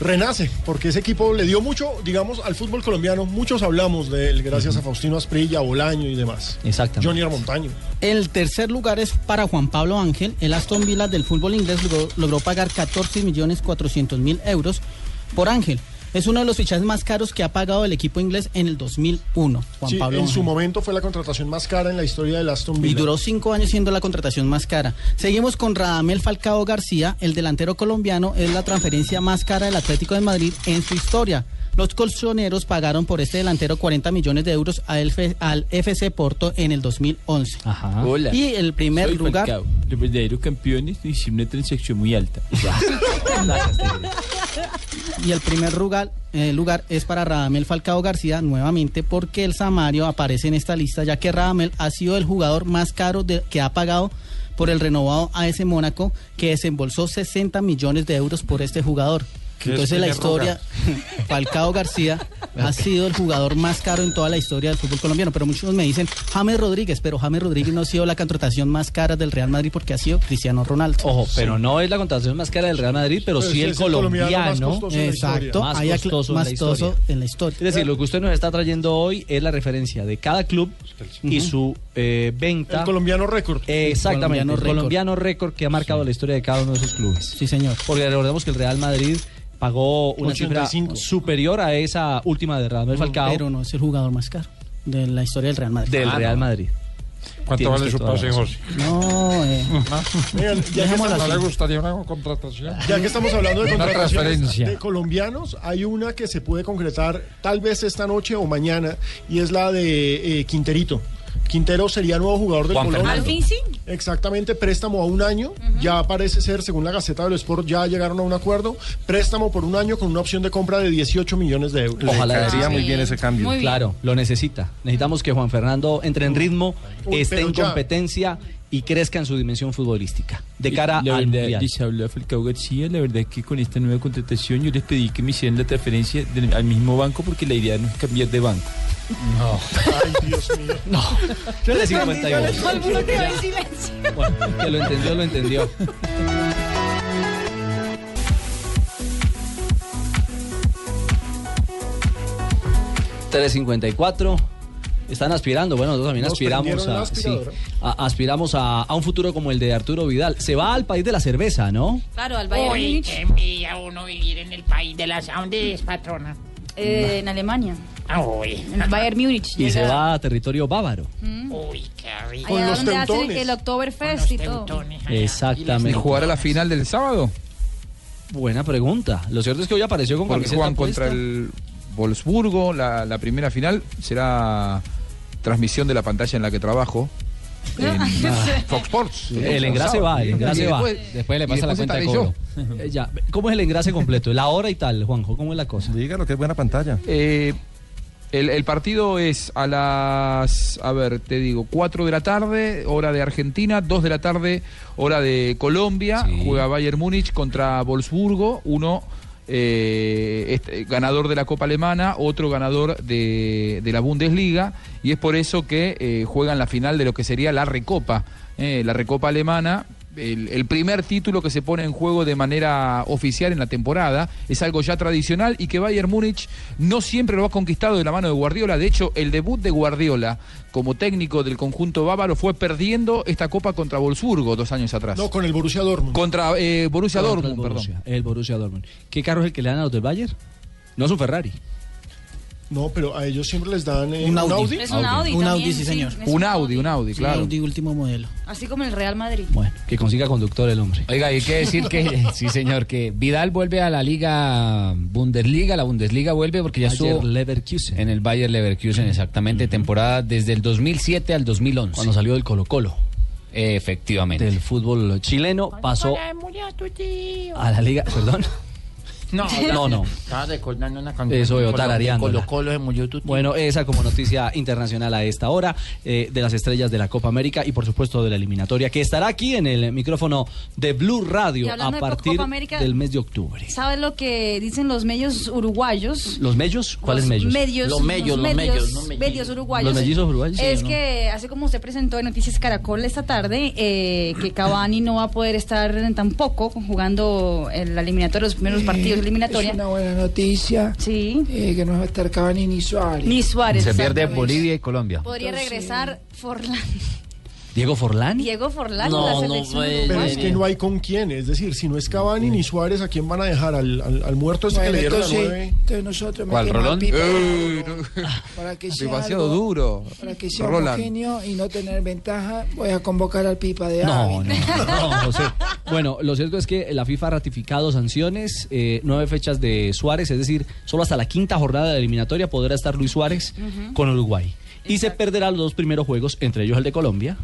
Renace, porque ese equipo le dio mucho, digamos, al fútbol colombiano. Muchos hablamos de él, gracias a Faustino Asprilla, Bolaño y demás. Exactamente. Johnny Armontaño. El tercer lugar es para Juan Pablo Ángel. El Aston Villa del fútbol inglés logró, logró pagar 14 millones 400 mil euros por Ángel. Es uno de los fichajes más caros que ha pagado el equipo inglés en el 2001. Juan Sí, Pablo en Ángel. su momento fue la contratación más cara en la historia del Aston Y Villa. duró cinco años siendo la contratación más cara. Seguimos con Radamel Falcao García, el delantero colombiano, es la transferencia más cara del Atlético de Madrid en su historia. Los colchoneros pagaron por este delantero 40 millones de euros al, F- al FC Porto en el 2011. Hola. Y el primer Soy lugar... Falcao. Los verdaderos campeones hicieron una transacción muy alta. Y el primer lugar, eh, lugar es para Radamel Falcao García nuevamente porque el Samario aparece en esta lista ya que Radamel ha sido el jugador más caro de- que ha pagado por el renovado AS Mónaco que desembolsó 60 millones de euros por este jugador. ¿Qué es Entonces la historia, Falcao García ha sido el jugador más caro en toda la historia del fútbol colombiano, pero muchos me dicen James Rodríguez, pero James Rodríguez no ha sido la contratación más cara del Real Madrid porque ha sido Cristiano Ronaldo. Ojo, pero no es la contratación más cara del Real Madrid, pero Pero sí sí el colombiano colombiano. más costoso en la historia. Exacto, más costoso, más en, la costoso historia. en la historia. Es decir, lo que usted nos está trayendo hoy es la referencia de cada club y su eh, venta. El colombiano récord. Exactamente, colombiano el récord. colombiano récord que ha marcado la historia de cada uno de esos clubes. Sí, señor. Porque recordemos que el Real Madrid pagó una 85. cifra superior a esa última de Radamel Falcao Pero no es el jugador más caro de la historia del Real Madrid. del Ah, Real. Madrid. ¿Cuánto vale su pase. José? No, eh. Oigan, ya, que estamos, ¿No le gustaría una contratación? ya que estamos hablando de Una contrataciones transferencia. de colombianos, hay una que se puede concretar tal vez esta noche o mañana y es la de eh, Quinterito. Quintero sería nuevo jugador del Juan Colombia. Fernando. Al fin sí. Exactamente, préstamo a un año. Ya parece ser, según la Gaceta del Sport, ya llegaron a un acuerdo. Préstamo por un año con una opción de compra de 18 millones de euros. Ojalá caería sí. muy bien ese cambio. Bien. Claro, lo necesita. Necesitamos que Juan Fernando entre en ritmo, Uy, esté en ya. competencia y crezca en su dimensión futbolística. De cara la al verdad, Mundial. les habla Falcao García. La verdad es que con esta nueva contratación yo les pedí que me hicieran la transferencia del- al mismo banco porque la idea no es cambiar de banco. No. Ay, Dios mío. No. Yo le 51. Todo el mundo quedó en silencio. Bueno, que lo entendió, lo entendió. 354. Están aspirando, bueno, nosotros también Nos aspiramos la a, sí, a- aspiramos a, a un futuro como el de Arturo Vidal. Se va al país de la cerveza, ¿no? Claro, al Bayern Múnich, qué envidia uno vivir en el país de las... ¿A dónde es, patrona? eh, en Alemania, Ah, Uy, en el Bayern Múnich. Y se va a territorio bávaro. Mm. uy, qué rico. Con Allá los donde teutones. el Oktoberfest y todo. Exactamente. ¿Y jugará la final del sábado? Buena pregunta. Lo cierto es que hoy apareció con Porque puesta. contra el Wolfsburgo, la, la primera final será transmisión de la pantalla en la que trabajo. En Fox Sports. El engrase va, el engrase va. después- Después le pasa la cuenta de cobro. Eh, ya. ¿Cómo es el engrase completo? La hora y tal, Juanjo. ¿Cómo es la cosa? Dígalo que es buena pantalla. Eh, el, el partido es a las, a ver, te digo, 4 de la tarde, hora de Argentina, 2 de la tarde, hora de Colombia. Sí. Juega Bayern Múnich contra Wolfsburgo, uno eh, este, ganador de la Copa Alemana, otro ganador de, la Bundesliga, y es por eso que eh, juegan la final de lo que sería la Recopa, eh, la Recopa Alemana. El, el primer título que se pone en juego de manera oficial en la temporada es algo ya tradicional y que Bayern Múnich no siempre lo ha conquistado de la mano de Guardiola. De hecho, el debut de Guardiola como técnico del conjunto bávaro fue perdiendo esta copa contra Wolfsburgo dos años atrás. No, con el Borussia Dortmund. Contra eh, Borussia Contra Dortmund, el perdón. El Borussia Dortmund. ¿Qué carro es el que le dan a los del Bayern? No es un Ferrari. No, pero a ellos siempre les dan eh, Un Audi. Es un Audi, Un también, Audi, sí, señor. Un Audi, un Audi, Sí, claro. Audi último modelo. Así como el Real Madrid. Bueno, que consiga conductor el hombre. Oiga, hay que decir que, sí señor, que Vidal vuelve a la Liga Bundesliga, la Bundesliga vuelve porque ya estuvo Leverkusen. en el Bayer Leverkusen, exactamente, temporada desde el 2007 al 2011. Cuando salió del Colo Colo. Efectivamente. Del fútbol chileno pasó Hola, murió tu tío. a la liga. Perdón. No, No, no. Estaba recordando una canción. Eso veo, tarareándola. Colo Colo se murió tu. Bueno, esa como noticia internacional a esta hora eh, de las estrellas de la Copa América y por supuesto de la eliminatoria que estará aquí en el micrófono de Blue Radio a de partir América- del mes de octubre. ¿Sabes lo que dicen los medios uruguayos? ¿Los mellos? ¿Cuáles Los mellos? Medios, Los mellos, los no mellizos. medios uruguayos. ¿Los mellizos uruguayos? Sí, Es ¿no? que, así como usted presentó en Noticias Caracol esta tarde, eh, que Cavani no va a poder estar tampoco jugando en la eliminatoria, los primeros partidos de eliminatoria. Es una buena noticia. Sí. eh, que no va a estar Cavani ni Suárez. Ni Suárez. Se pierde. Bolivia y Colombia. Podría Entonces, regresar Forlán. Diego Forlán. Diego Forlán No, la no selección puede. Pero es que no hay con quién. Es decir, si no es Cavani ni Suárez, ¿a quién van a dejar? ¿Al, al, al muerto este que le dieron entonces, la nueve? entonces nosotros ¿Cuál, Rolón? a Pipa Ey, para que sea Demasiado algo- duro. Para que sea Roland. homogéneo y no tener ventaja, voy a convocar al Pipa de No, Ávila. no, no, José. Bueno, lo cierto es que la FIFA ha ratificado sanciones, eh, nueve fechas de Suárez, es decir, solo hasta la quinta jornada de eliminatoria podrá estar Luis Suárez con Uruguay. Y se perderá los dos primeros juegos, entre ellos el de Colombia,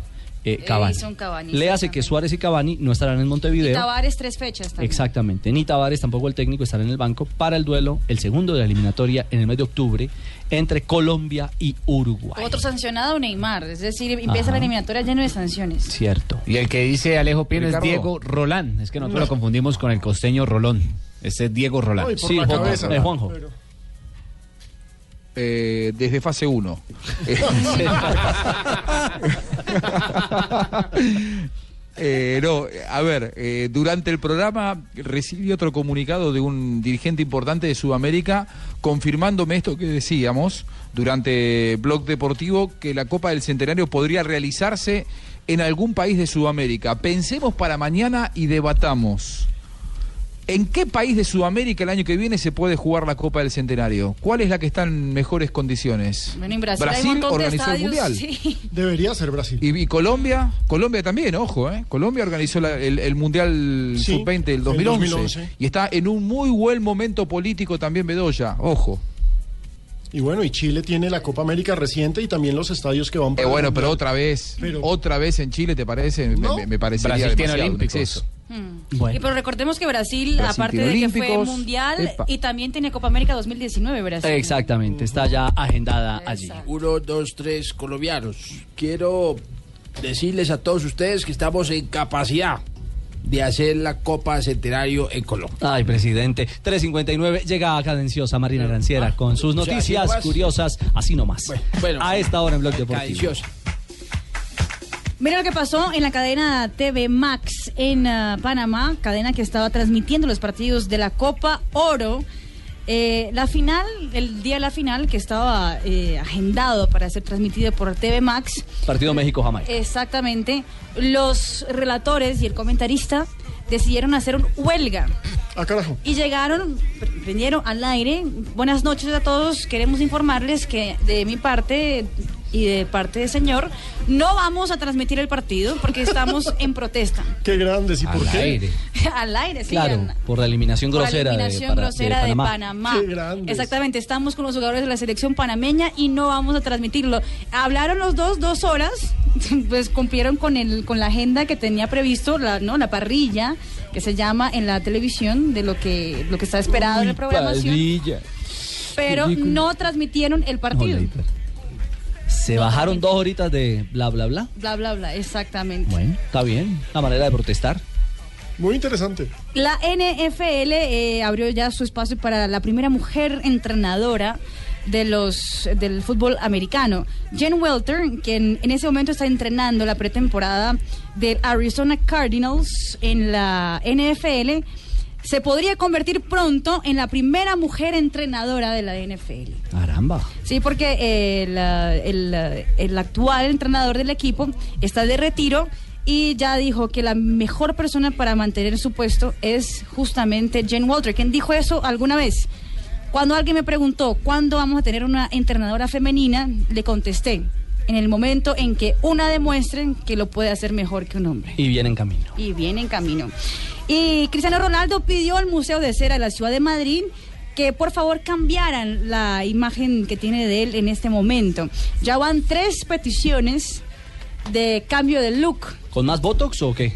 eh, Cavani. Le hace que Suárez y Cavani no estarán en Y Montevideo. Tavares tres fechas también. Exactamente. Ni Tavares, tampoco el técnico, estará en el banco para el duelo, el segundo de la eliminatoria en el mes de octubre, entre Colombia y Uruguay. Otro sancionado Neymar, es decir, empieza Ajá. la eliminatoria lleno de sanciones. Cierto. Y el que dice Alejo Pino es. Diego Rolán. Es que nosotros No. lo confundimos con el costeño Rolón. Ese es Diego Rolán. La cabeza. eh, Juanjo. Eh, desde fase 1. Eh, no, a ver, eh, durante el programa recibí otro comunicado de un dirigente importante de Sudamérica confirmándome esto que decíamos durante Blog Deportivo, que la Copa del Centenario podría realizarse en algún país de Sudamérica. Pensemos para mañana y debatamos. ¿En qué país de Sudamérica el año que viene se puede jugar la Copa del Centenario? ¿Cuál es la que está en mejores condiciones? Bueno, en Brasil, hay un montón de organizó el. Mundial. sí. Debería ser Brasil. ¿Y, y Colombia? Colombia también, ojo, ¿eh? Colombia organizó la- el, el Mundial Sí, Sub-20 del el 2011, 2011. Y está en un muy buen momento político también Bedoya, ojo. Y bueno, y Chile tiene la Copa América reciente y también los estadios que van Eh, para el bueno, pero otra vez, Pero- otra vez en Chile, ¿te parece? Me- No. Me, me parecería Brasil tiene olímpicos. Exceso. Hmm. Y pero recordemos que Brasil, Brasil aparte de que fue mundial Epa. y también tiene Copa América 2019, Brasil. Exactamente, está ya agendada allí. Uno, dos, tres colombianos. Quiero decirles a todos ustedes que estamos en capacidad de hacer la Copa Centenario en Colombia. Ay, presidente. 359 llega a cadenciosa Marina Granciera con sus o sea, noticias así curiosas, así nomás. bueno, a esta hora en Blog Deportivo. Cadenciosa. Mira lo que pasó en la cadena TV Max en ah, Panamá, cadena que estaba transmitiendo los partidos de la Copa Oro. Eh, la final, el día de la final, que estaba eh, agendado para ser transmitido por TV Max, Partido México-Jamaica. exactamente, los relatores y el comentarista decidieron hacer un huelga. Ah, carajo. Y llegaron, pr- prendieron al aire. Buenas noches a todos. Queremos informarles que de mi parte y de parte del señor no vamos a transmitir el partido porque estamos en protesta. Qué grandes, ¿y por Al qué? aire. al aire, sí. Claro, por la eliminación por la grosera, eliminación de, grosera de Panamá. Panamá. Qué grandes. Exactamente, estamos con los jugadores de la selección panameña y no vamos a transmitirlo. Hablaron los dos dos horas, pues cumplieron con el con la agenda que tenía previsto, la no la parrilla que se llama en la televisión de lo que lo que está esperado en la programación, Padilla. pero no transmitieron el partido. Se bajaron dos horitas de bla, bla, bla. Bla bla bla, exactamente. Bueno, está bien. La manera de protestar. Muy interesante. La NFL eh, abrió ya su espacio para la primera mujer entrenadora de los del fútbol americano. Jen Welter, quien en ese momento está entrenando la pretemporada del Arizona Cardinals en la NFL, se podría convertir pronto en la primera mujer entrenadora de la NFL. Caramba. Sí, porque eh, el, el actual entrenador del equipo está de retiro y ya dijo que la mejor persona para mantener su puesto es justamente Jen Walter. ¿Quién dijo eso alguna vez? Cuando alguien me preguntó cuándo vamos a tener una entrenadora femenina, le contesté en el momento en que una demuestre que lo puede hacer mejor que un hombre. Y viene en camino. Y viene en camino. Y Cristiano Ronaldo pidió al Museo de Cera de la Ciudad de Madrid que por favor cambiaran la imagen que tiene de él en este momento. Ya van tres peticiones de cambio de look. ¿Con más Botox o qué?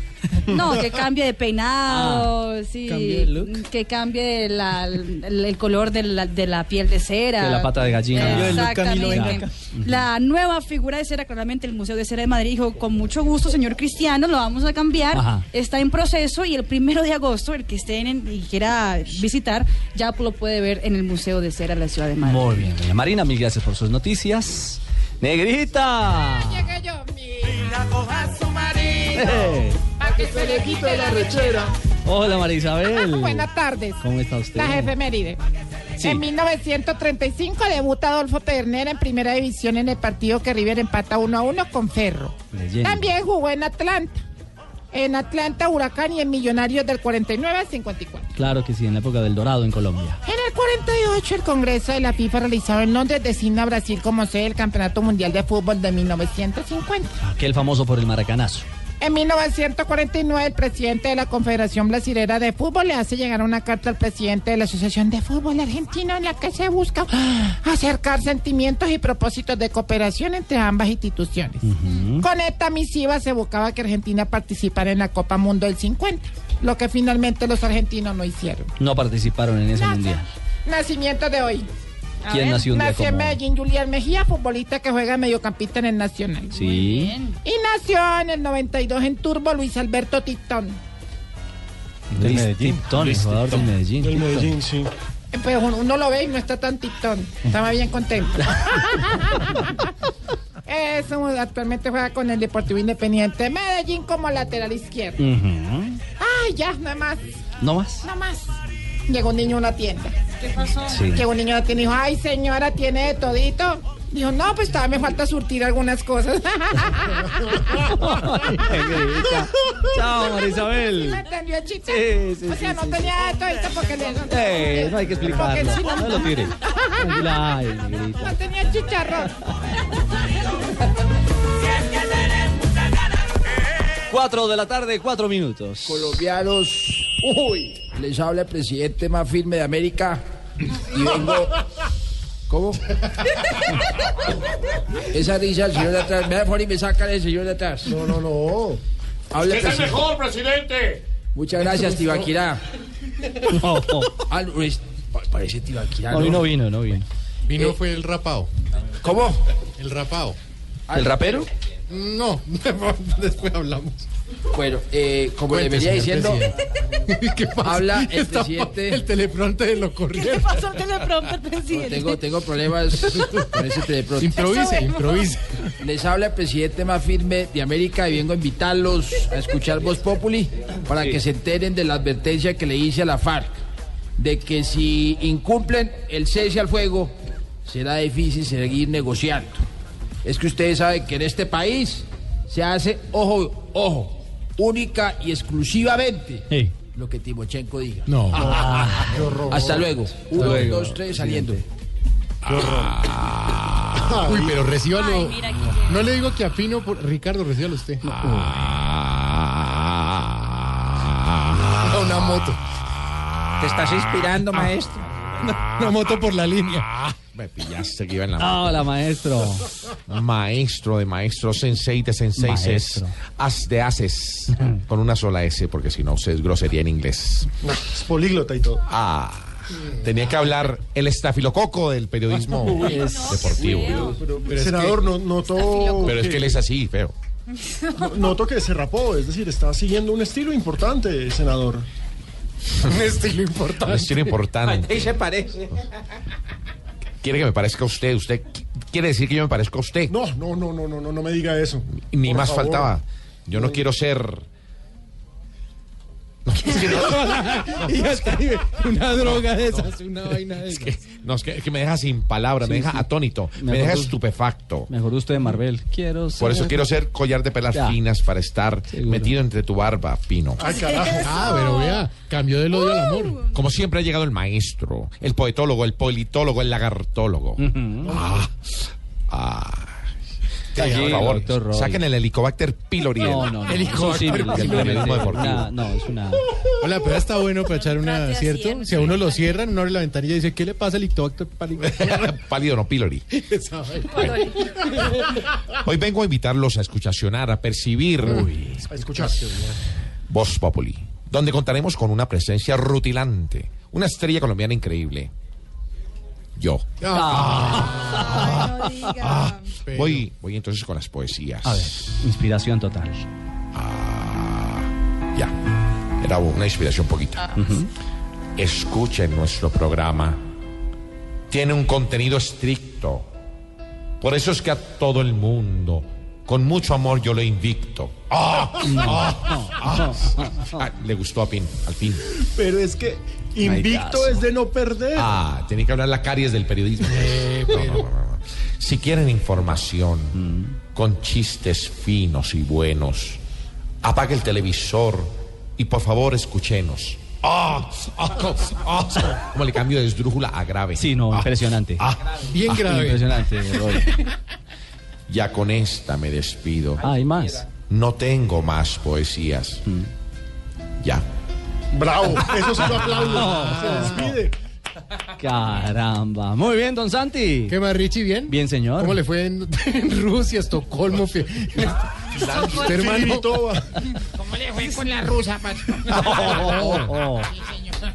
No, que cambie de peinado, sí, ¿cambie de look? que cambie la- el, el color de la, de la piel de cera. De la pata de gallina. Exactamente. acá. La nueva figura de cera, claramente el Museo de Cera de Madrid dijo, con mucho gusto, señor Cristiano, lo vamos a cambiar. Ajá. Está en proceso y el primero de agosto, el que esté en, y quiera visitar, ya lo puede ver en el Museo de Cera de la Ciudad de Madrid. Muy bien, doña Marina, mil gracias por sus noticias. Negrita. Llegué yo, mira, coja su marido. Eh. Pa' que se le quite la rechera. Hola, María Isabel. Buenas tardes. ¿Cómo está usted? La efeméride. Sí. En 1935 debuta Adolfo Ternera en primera división en el partido que River empata 1 a 1 con Ferro. También jugó en Atlanta. En Atlanta, Huracán y en Millonarios del 49 al 54. Claro que sí, en la época del Dorado en Colombia. En el 48, el Congreso de la FIFA realizado en Londres designa a Brasil como sede del Campeonato Mundial de Fútbol de 1950. Aquel famoso por el maracanazo. En 1949, el presidente de la Confederación Brasilera de Fútbol le hace llegar una carta al presidente de la Asociación de Fútbol Argentino en la que se busca acercar sentimientos y propósitos de cooperación entre ambas instituciones. Con esta misiva se buscaba que Argentina participara en la Copa Mundo del 50, lo que finalmente los argentinos no hicieron. No participaron en ese mundial. Nacimiento de hoy. ¿Quién nació un día Nació en como? Medellín Julián Mejía, futbolista que juega mediocampista en el Nacional. Sí. Y nació en el 92 en Turbo Luis Alberto Titón. Luis Tipton, el jugador del Medellín. Del. Medellín, sí. Pues uno, uno lo ve y no está tan Titón. Estaba bien contento. Eso, actualmente juega con el Deportivo Independiente de Medellín como lateral izquierdo. Ujú. Ay, ya, nada más. ¿No más? No más. Llegó un niño a una tienda. ¿Qué pasó? Sí. Llegó un niño a una tienda y dijo, ay, señora, ¿tiene de todito? Dijo, no, pues todavía me falta surtir algunas cosas. Chao, ¿Sí Marisabel. me entendió el chiste? Sí, sí, o sea, sí, no sí, tenía de todito porque le... Eh, no hay que explicarlo. Porque si No lo tire. Ay. No tenía chicharrón. Cuatro de la tarde, cuatro minutos. Colombianos, uy, les habla el presidente más firme de América y vengo. ¿Cómo? Esa risa del señor de atrás. Me da por y me sacan el señor de atrás. No, no, no. Habla ¡Es el presidente. mejor, presidente! Muchas gracias, Tibaquirá. Ah, no, es- parece Tibaquirá. Hoy no vino, no vino. Vino Eh, fue el rapado. ¿Cómo? El rapado. ¿El rapero? No, después hablamos. Bueno, eh, como le venía diciendo. ¿Qué pasa? habla el Está- presidente. El teleprompter lo corrieron. pasó el teleprompter, presidente? Tengo, tengo problemas con ese teleprompter. Improvise, improvise. Les habla el presidente más firme de América y vengo a invitarlos a escuchar Voz Populi para que se enteren de la advertencia que le hice a la FARC de que si incumplen el cese al fuego será difícil seguir negociando. Es que ustedes saben que en este país se hace, ojo, ojo, única y exclusivamente lo que Timochenko diga. No. Qué horror. Hasta luego. Uno, luego, dos, tres, saliendo. Uy, pero recíbalo. No le digo que afino por Ricardo, recíbalo usted. Ah, Una moto. ¿Te estás inspirando, maestro? Una moto por la línea. Me pillaste que iba en la Ah, Hola, maestro. Maestro de maestros, sensei de senseis, Maestro. as de haces, con una sola S, porque si no, usted es grosería en inglés. Es políglota y todo. Ah, tenía que hablar el estafilococo del periodismo deportivo. Senador, no, noto. Pero es que él es así, feo. no- Noto que se rapó, es decir, está siguiendo un estilo importante, senador. Un estilo importante. Un estilo importante. Ahí se parece. ¿Quiere que me parezca a usted? ¿Usted qu- quiere decir que yo me parezco a usted? No, no, no, no, no, no, no me diga eso. Ni Por más favor. faltaba. Yo no quiero ser... y hasta ahí, una droga de esas, una vaina de esas. No, es que, es que me deja sin palabras, me Sí, deja sí. atónito, me Mejor deja estupefacto. Mejor usted de Marvel. Quiero ser. Por eso quiero ser collar de perlas Ya. finas para estar metido entre tu barba, Pino. Ay, carajo. Ah, pero vea, cambió del odio al amor. Como siempre ha llegado el maestro, el poetólogo, el politólogo, el lagartólogo. Ah, ah. Tranquilo, por favor, doctor Roy. saquen el helicobacter pylori No, no, no. Helicóptero del pylori. Una- no, es una. Hola, pero está bueno para echar una, ¿cierto? Si a uno lo cierran, uno abre la ventanilla y dice, ¿qué le pasa al ictobacter pálido? Pálido no pylori. Hoy vengo a invitarlos a escuchacionar, a percibir A escuchar. Voz Populi, donde contaremos con una presencia rutilante, una estrella colombiana increíble. Yo. Ah. no diga. Pero- Voy, voy entonces con las poesías. A ver, inspiración total. Ya. Era una inspiración poquita. Escuchen nuestro programa. Tiene un contenido estricto. Por eso es que a todo el mundo, con mucho amor, yo lo invicto. ¡Ah! ¡Ah! ¡Ah! Le gustó a Pin, al fin. Pero es que invicto es de no perder. Ah, tenía que hablar la caries del periodismo. No, no, no, no, no. Si quieren información con chistes finos y buenos, apague el televisor y por favor escúchenos. ¡Ah! ¡Ah! ¡Ah! ¿Cómo le cambio de esdrújula a grave? Sí, no, Ah, impresionante. ah, Bien ah. grave. Impresionante, Roy. Ya con esta me despido. Ah, hay más. No tengo más poesías. Ya. Bravo, eso sí lo aplaudo. Se despide. Caramba. Muy bien, don Santi. ¿Qué más, Richie? ¿Bien? Bien, señor. ¿Cómo le fue en, en Rusia, Estocolmo? Hermano. ¿Cómo le fue con la rusa, patrón?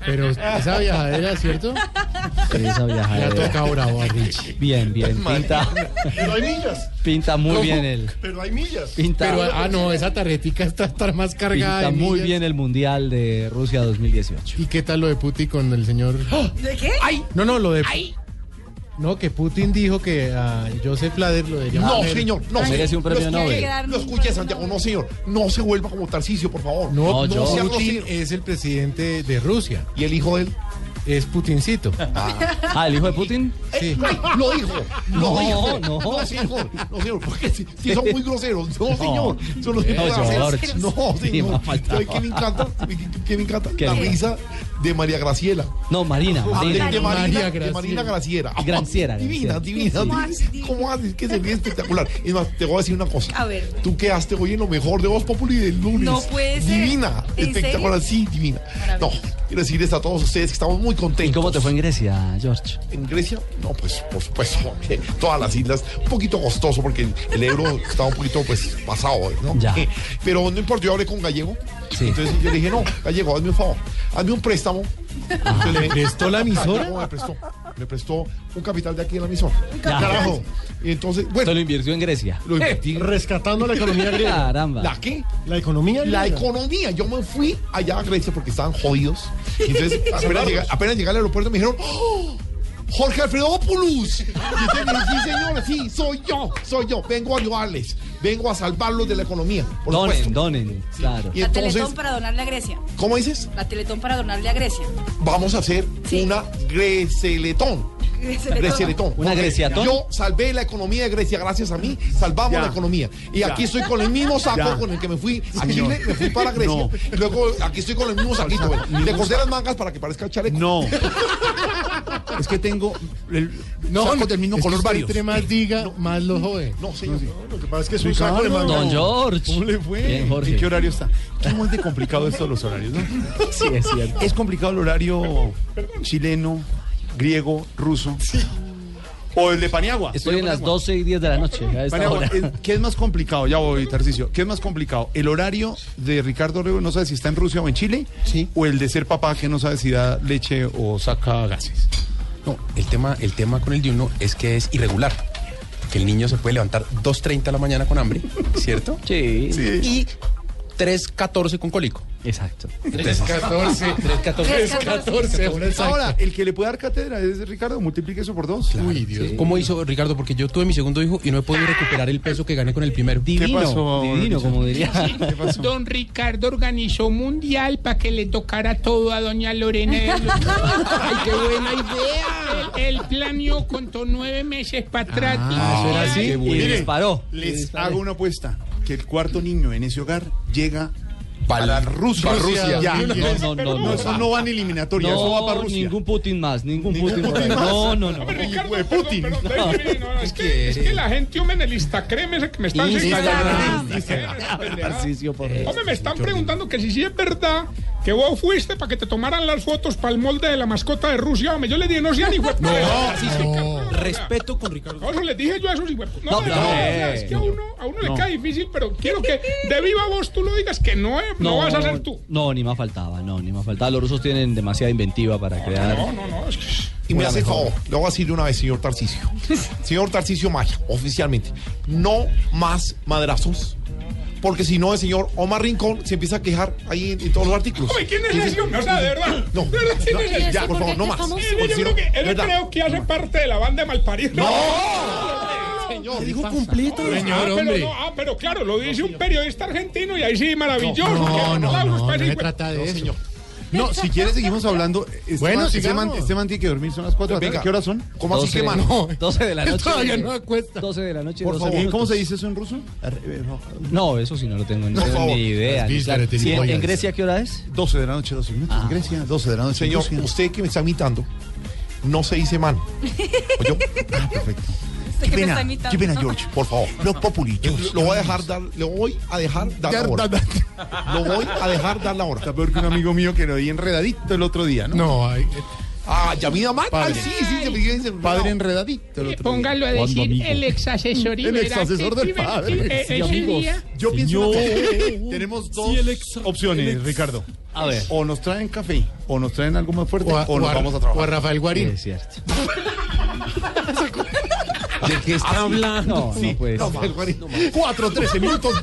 Pero esa viajadera, ¿cierto? Esa Le ha viajadera. tocado bravo a Richie. Bien, bien. Pinta, Pero hay millas. pinta muy ¿Cómo? bien el. Pero hay millas. Pinta, Pero, ah, no, esa tarjetica está estar más cargada. pinta de muy millas. bien el Mundial de Rusia 2018. ¿Y qué tal lo de Putin con el señor? ¿De qué? No, no, lo de. No, que Putin dijo que a Joseph Blatter lo debería No, señor, no. Merece señor. un premio No escuche, Nobel. No escuche, Santiago, no, señor. No se vuelva como Tarcicio, por favor. No, No, no, sea Putin es el presidente de Rusia. ¿Y el hijo de él? Es Putincito. Ah, el hijo de Putin. Sí. Ay, lo dijo. Lo No, dijo. no. No, señor. No, señor. Porque si, si son muy groseros. No, señor. Son los No. George. No, señor. más faltaba. ¿Sabe qué me encanta? ¿Qué, qué me encanta? ¿Qué? La risa de María Graciela. No, Marina. Ah, de, de Marina, María de Graciela. Marina Graciera. Ah, Graciera, Divina, divina. ¿Cómo haces, divina. ¿Cómo haces? Que se ve espectacular. Es más, te voy a decir una cosa. A ver. Tú quedaste hoy en lo mejor de Voz Populi del lunes. No puede ser. Divina. ¿En Espectacular. serio? Sí, divina. No. Quiero decirles a todos ustedes que estamos muy contentos. ¿Y cómo te fue en Grecia, George? ¿En Grecia? No, pues por supuesto, todas las islas, un poquito costoso porque el, el euro estaba un poquito pues pasado, ¿no? Ya. Pero no importa, yo hablé con Gallego. Sí. Entonces yo le dije, no, Gallego, hazme un favor, hazme un préstamo. ¿Le prestó la emisora? Gallego me prestó, me prestó un capital de aquí en la emisora. Ya. Carajo. Y entonces, bueno, lo invirtió en Grecia. lo invertí. Rescatando la economía griega. Caramba. ¿La qué? La economía La griega. economía. Yo me fui allá a Grecia porque estaban jodidos. Y entonces, apenas, llegué, apenas llegué al aeropuerto, me dijeron, ¡Oh! Jorge Alfredopoulos. Me dije, sí, señor, sí, soy yo, soy yo. Vengo a ayudarles. Vengo a salvarlos de la economía. Por Donen, supuesto. donen, claro. Y La entonces, Teletón para donarle a Grecia. ¿cómo dices? La Teletón para donarle a Grecia. Vamos a hacer Sí. una Greceletón. Grecialetón. ¿Una Greciatón? Yo salvé la economía de Grecia, gracias a mí, salvamos Ya. la economía. Y aquí estoy con el mismo saco Ya. con el que me fui a Señor. Chile, me fui para Grecia. No. Y luego aquí estoy con el mismo saquito. güey. Le corté las mangas para que parezca el chaleco. No. es que tengo el No, saco no, del mismo color varios. Entre más diga, más lo jode. No, señor. Lo que pasa es que es un saco de manga. Don George. ¿Cómo le fue? Bien, Jorge. ¿En qué horario está? Es muy de complicado esto de los horarios, ¿no? Sí, es cierto. Es complicado el horario chileno, griego, ruso. O el de Paniagua. Estoy en las 12 y 10 de la noche. A esta Paniagua, hora. es- ¿Qué es más complicado? Ya voy, Tarcicio. ¿Qué es más complicado? ¿El horario de Ricardo Rego no sabe si está en Rusia o en Chile? Sí. ¿O el de ser papá que no sabe si da leche o saca gases? No, el tema, el tema con el de uno es que es irregular. Que el niño se puede levantar 2.30 de la mañana con hambre, ¿cierto? Sí. Y 3.14 con cólico. Exacto. 314. 314. Ahora el que le puede dar cátedra es Ricardo, multiplique eso por dos. Uy, Dios. ¿Cómo hizo Ricardo? Porque yo tuve mi segundo hijo y no he podido recuperar el peso que gané con el primero. Divino, pasó, divino, como diría. ¿Qué pasó? Don Ricardo organizó un mundial para que le tocara todo a doña Lorena. de los- ¡Ay, qué buena idea! Él, planeó, contó nueve meses para atrás. Ah, ¿eso era así? qué Y bueno. disparó. Les hago una apuesta. Que el cuarto niño en ese hogar llega Para para Rusia. para Rusia. Ya. No, no, no, No, no. eso no va en eliminatoria, eso va para Rusia. ningún Putin más, ningún, Ningún Putin, Putin más. más. No, no, no. Hombre, Ricardo, hijo de perdón, Putin. es, que, es que la gente hombre en el Instagram ese que me están favor. Hombre, me están preguntando que si sí es verdad que vos fuiste para que te tomaran las fotos para el molde de la mascota de Rusia. Hombre, yo le dije, no sean hijo de No, respeto con Ricardo. No, eso les dije yo a esos hijos. No, No, no, no, no, es que a uno, a uno le no. queda difícil, pero quiero que de viva voz tú lo digas que no, eh, no, vas a ser tú. No, ni más faltaba, no, ni más faltaba. Los rusos tienen demasiada inventiva para crear. No, no, no, es que... Y me hace favor, le voy a decir de una vez, señor Tarcicio. señor Tarcicio Maya, oficialmente, no más madrazos. Porque si no, el señor Omar Rincón se empieza a quejar ahí en, en todos los artículos. Oye, ¿quién es ese hombre? O sea, de verdad. No, de verdad, ¿quién no, es ese? ya, por favor, no más. Él, yo creo no, que, él ¿verdad? creo que hace parte de la banda de Malparidos. ¡No! Señor, dijo completo. Ah, Señor, pero hombre. no, ah, pero claro, lo dice un periodista argentino y ahí sí, maravilloso. No, no, no, no ese se hijo- trata de eso. No, si quieres seguimos hablando. Este Bueno, man, este, man, este man tiene que dormir, son las 4 de la tarde. Venga. ¿Qué horas son? ¿Cómo así 12, que mano? 12 de la noche. Todavía no acuesta. 12 de la noche. Por 12 favor, ¿cómo minutos. se dice eso en ruso? No, eso sí no lo tengo, no tengo ni idea. Las ni claro. Sí, ¿En Grecia qué hora es? 12 de la noche, 12 minutos. en Grecia, 12 de la noche. Señor, usted que me está imitando, no se dice man. ¿Oyó? Ah, perfecto. Este que me pena, qué pena, George, por favor. Los populi, yo lo voy a dejar dar, le voy a dejar dar la hora. Lo voy a dejar dar la hora. Está peor que un amigo mío que lo vi enredadito el otro día, ¿no? No, hay. Ah, Yamida. Ah, sí, sí, se me dice. Padre enredadito el otro día. Póngalo a ¿Cuándo, decir el ex asesor El ex asesor del padre. Sí, amigos. Yo pienso Señor. tenemos dos opciones, Ricardo. A ver. O nos traen café, o nos traen algo más fuerte, o, a- nos a- vamos a trabajar. o a Rafael Guarín. Es cierto. ¿De qué está hablando? Sí, no, pues. No no más. 4, 13 minutos,